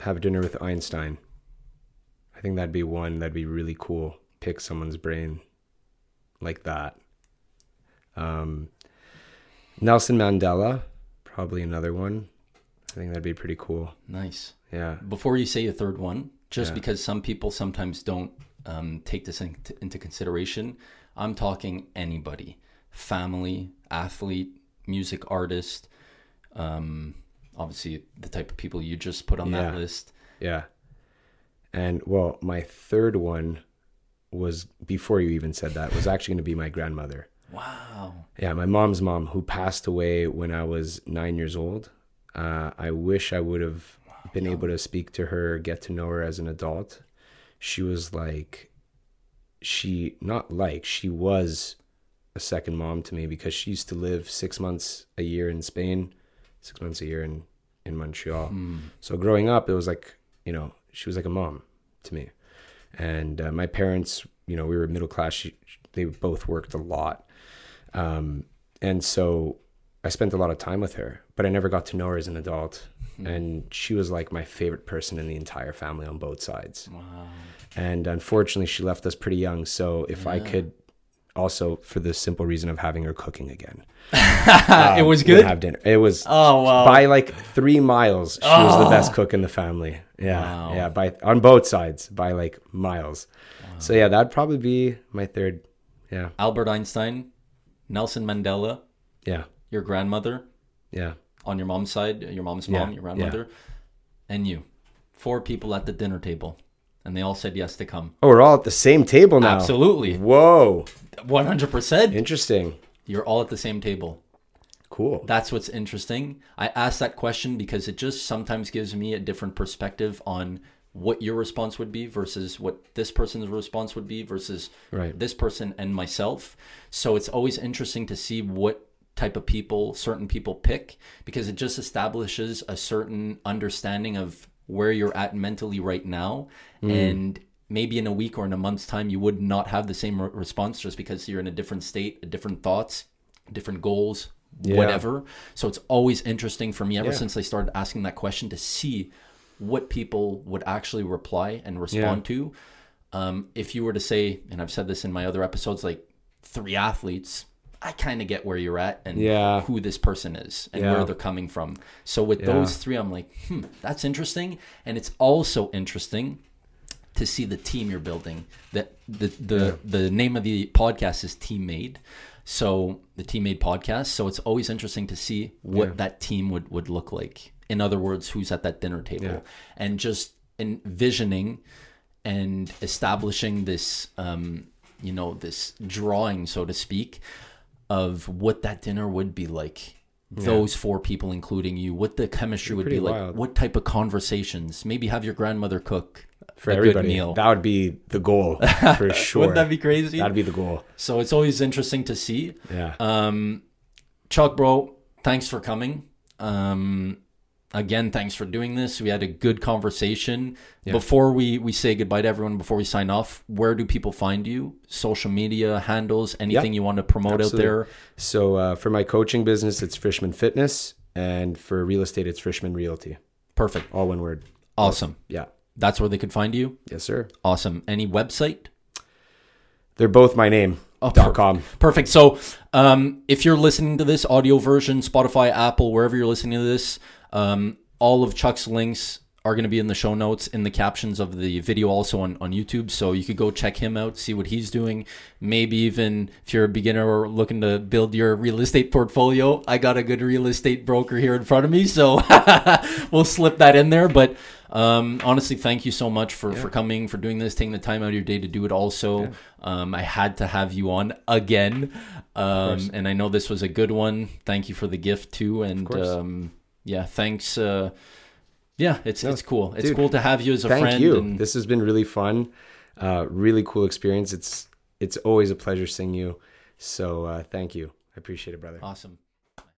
have dinner with Einstein. I think that'd be one that'd be really cool. Pick someone's brain like that. Um Nelson Mandela, probably another one. I think that'd be pretty cool. Nice. Yeah. Before you say a third one, just Yeah. because some people sometimes don't um, take this in, into consideration, I'm talking anybody family, athlete, music artist, um, obviously the type of people you just put on that list. Yeah. And well, my third one was before you even said that was actually going to be my grandmother. Wow. Yeah, my mom's mom who passed away when I was 9 years old. Uh, I wish I would have been able to speak to her, get to know her as an adult. She was like she not like she was a second mom to me because she used to live 6 months a year in Spain, 6 months a year in in Montreal. So growing up, it was like, you know, she was like a mom to me. And uh, my parents, you know, we were middle class. She, they both worked a lot. Um, and so I spent a lot of time with her, but I never got to know her as an adult. And she was like my favorite person in the entire family on both sides. Wow. And unfortunately, she left us pretty young. So if I could, also for the simple reason of having her cooking again. it was Would good. Have dinner. It was Oh wow. by like three miles. She was the best oh. cook in the family. Yeah, Wow. yeah. By on both sides, by like miles. So yeah, that'd probably be my third. Yeah, Albert Einstein, Nelson Mandela, yeah, your grandmother yeah. on your mom's side, your mom's Yeah, mom, your grandmother, and you. Four people at the dinner table, and they all said yes to come. Oh, we're all at the same table now. Absolutely, Whoa, one hundred percent. interesting. You're all at the same table. Cool. That's what's interesting. I asked that question because it just sometimes gives me a different perspective on what your response would be versus what this person's response would be versus Right. this person and myself. So it's always interesting to see what type of people certain people pick because it just establishes a certain understanding of where you're at mentally right now. And maybe in a week or in a month's time you would not have the same re- response just because you're in a different state different thoughts different goals Yeah. whatever. So it's always interesting for me ever Yeah. since i started asking that question to see what people would actually reply and respond to. Um, if you were to say and i've said this in my other episodes like three athletes i kind of get where you're at and Yeah. who this person is and Yeah. where they're coming from so with Yeah. those three i'm like hmm that's interesting and it's also interesting to see the team you're building. That the the the name of the podcast is TeamMADE. So the TeamMADE podcast. So it's always interesting to see what that team would would look like. In other words, who's at that dinner table, and just envisioning and establishing this, um, you know, this drawing, so to speak, of what that dinner would be like. Those four people, including you, what the chemistry would be Pretty like, what type of conversations. Maybe have your grandmother cook For a everybody, good meal. that would be the goal for sure. Wouldn't that be crazy? That'd be the goal. so it's always interesting to see. Yeah. Um, Chuck, bro, thanks for coming. Um, again, thanks for doing this. We had a good conversation. Before we, we say goodbye to everyone, before we sign off, where do people find you? Social media handles, anything you want to promote Absolutely. out there? So uh, for my coaching business, it's Frischman Fitness, and for real estate, it's Frischman Realty. Perfect. All one word. Awesome. Yeah. That's where they could find you. Yes, sir. Awesome. Any website? They're both my name. Oh, dot com. Perfect. So, um, if you're listening to this audio version, Spotify, Apple, wherever you're listening to this, um, all of Chuck's links are going to be in the show notes, in the captions of the video, also on, on YouTube. So you could go check him out, see what he's doing. Maybe even if you're a beginner or looking to build your real estate portfolio, I got a good real estate broker here in front of me. So we'll slip that in there. But um, honestly, thank you so much for, for coming, for doing this, taking the time out of your day to do it also. Um, I had to have you on again. Um, and I know this was a good one. Thank you for the gift too. And um, yeah, thanks. Uh, yeah, it's it's cool. It's dude, cool to have you as a friend. Thank friend. you. And This has been really fun. Uh, really cool experience. It's it's always a pleasure seeing you. So uh, thank you. I appreciate it, brother. awesome.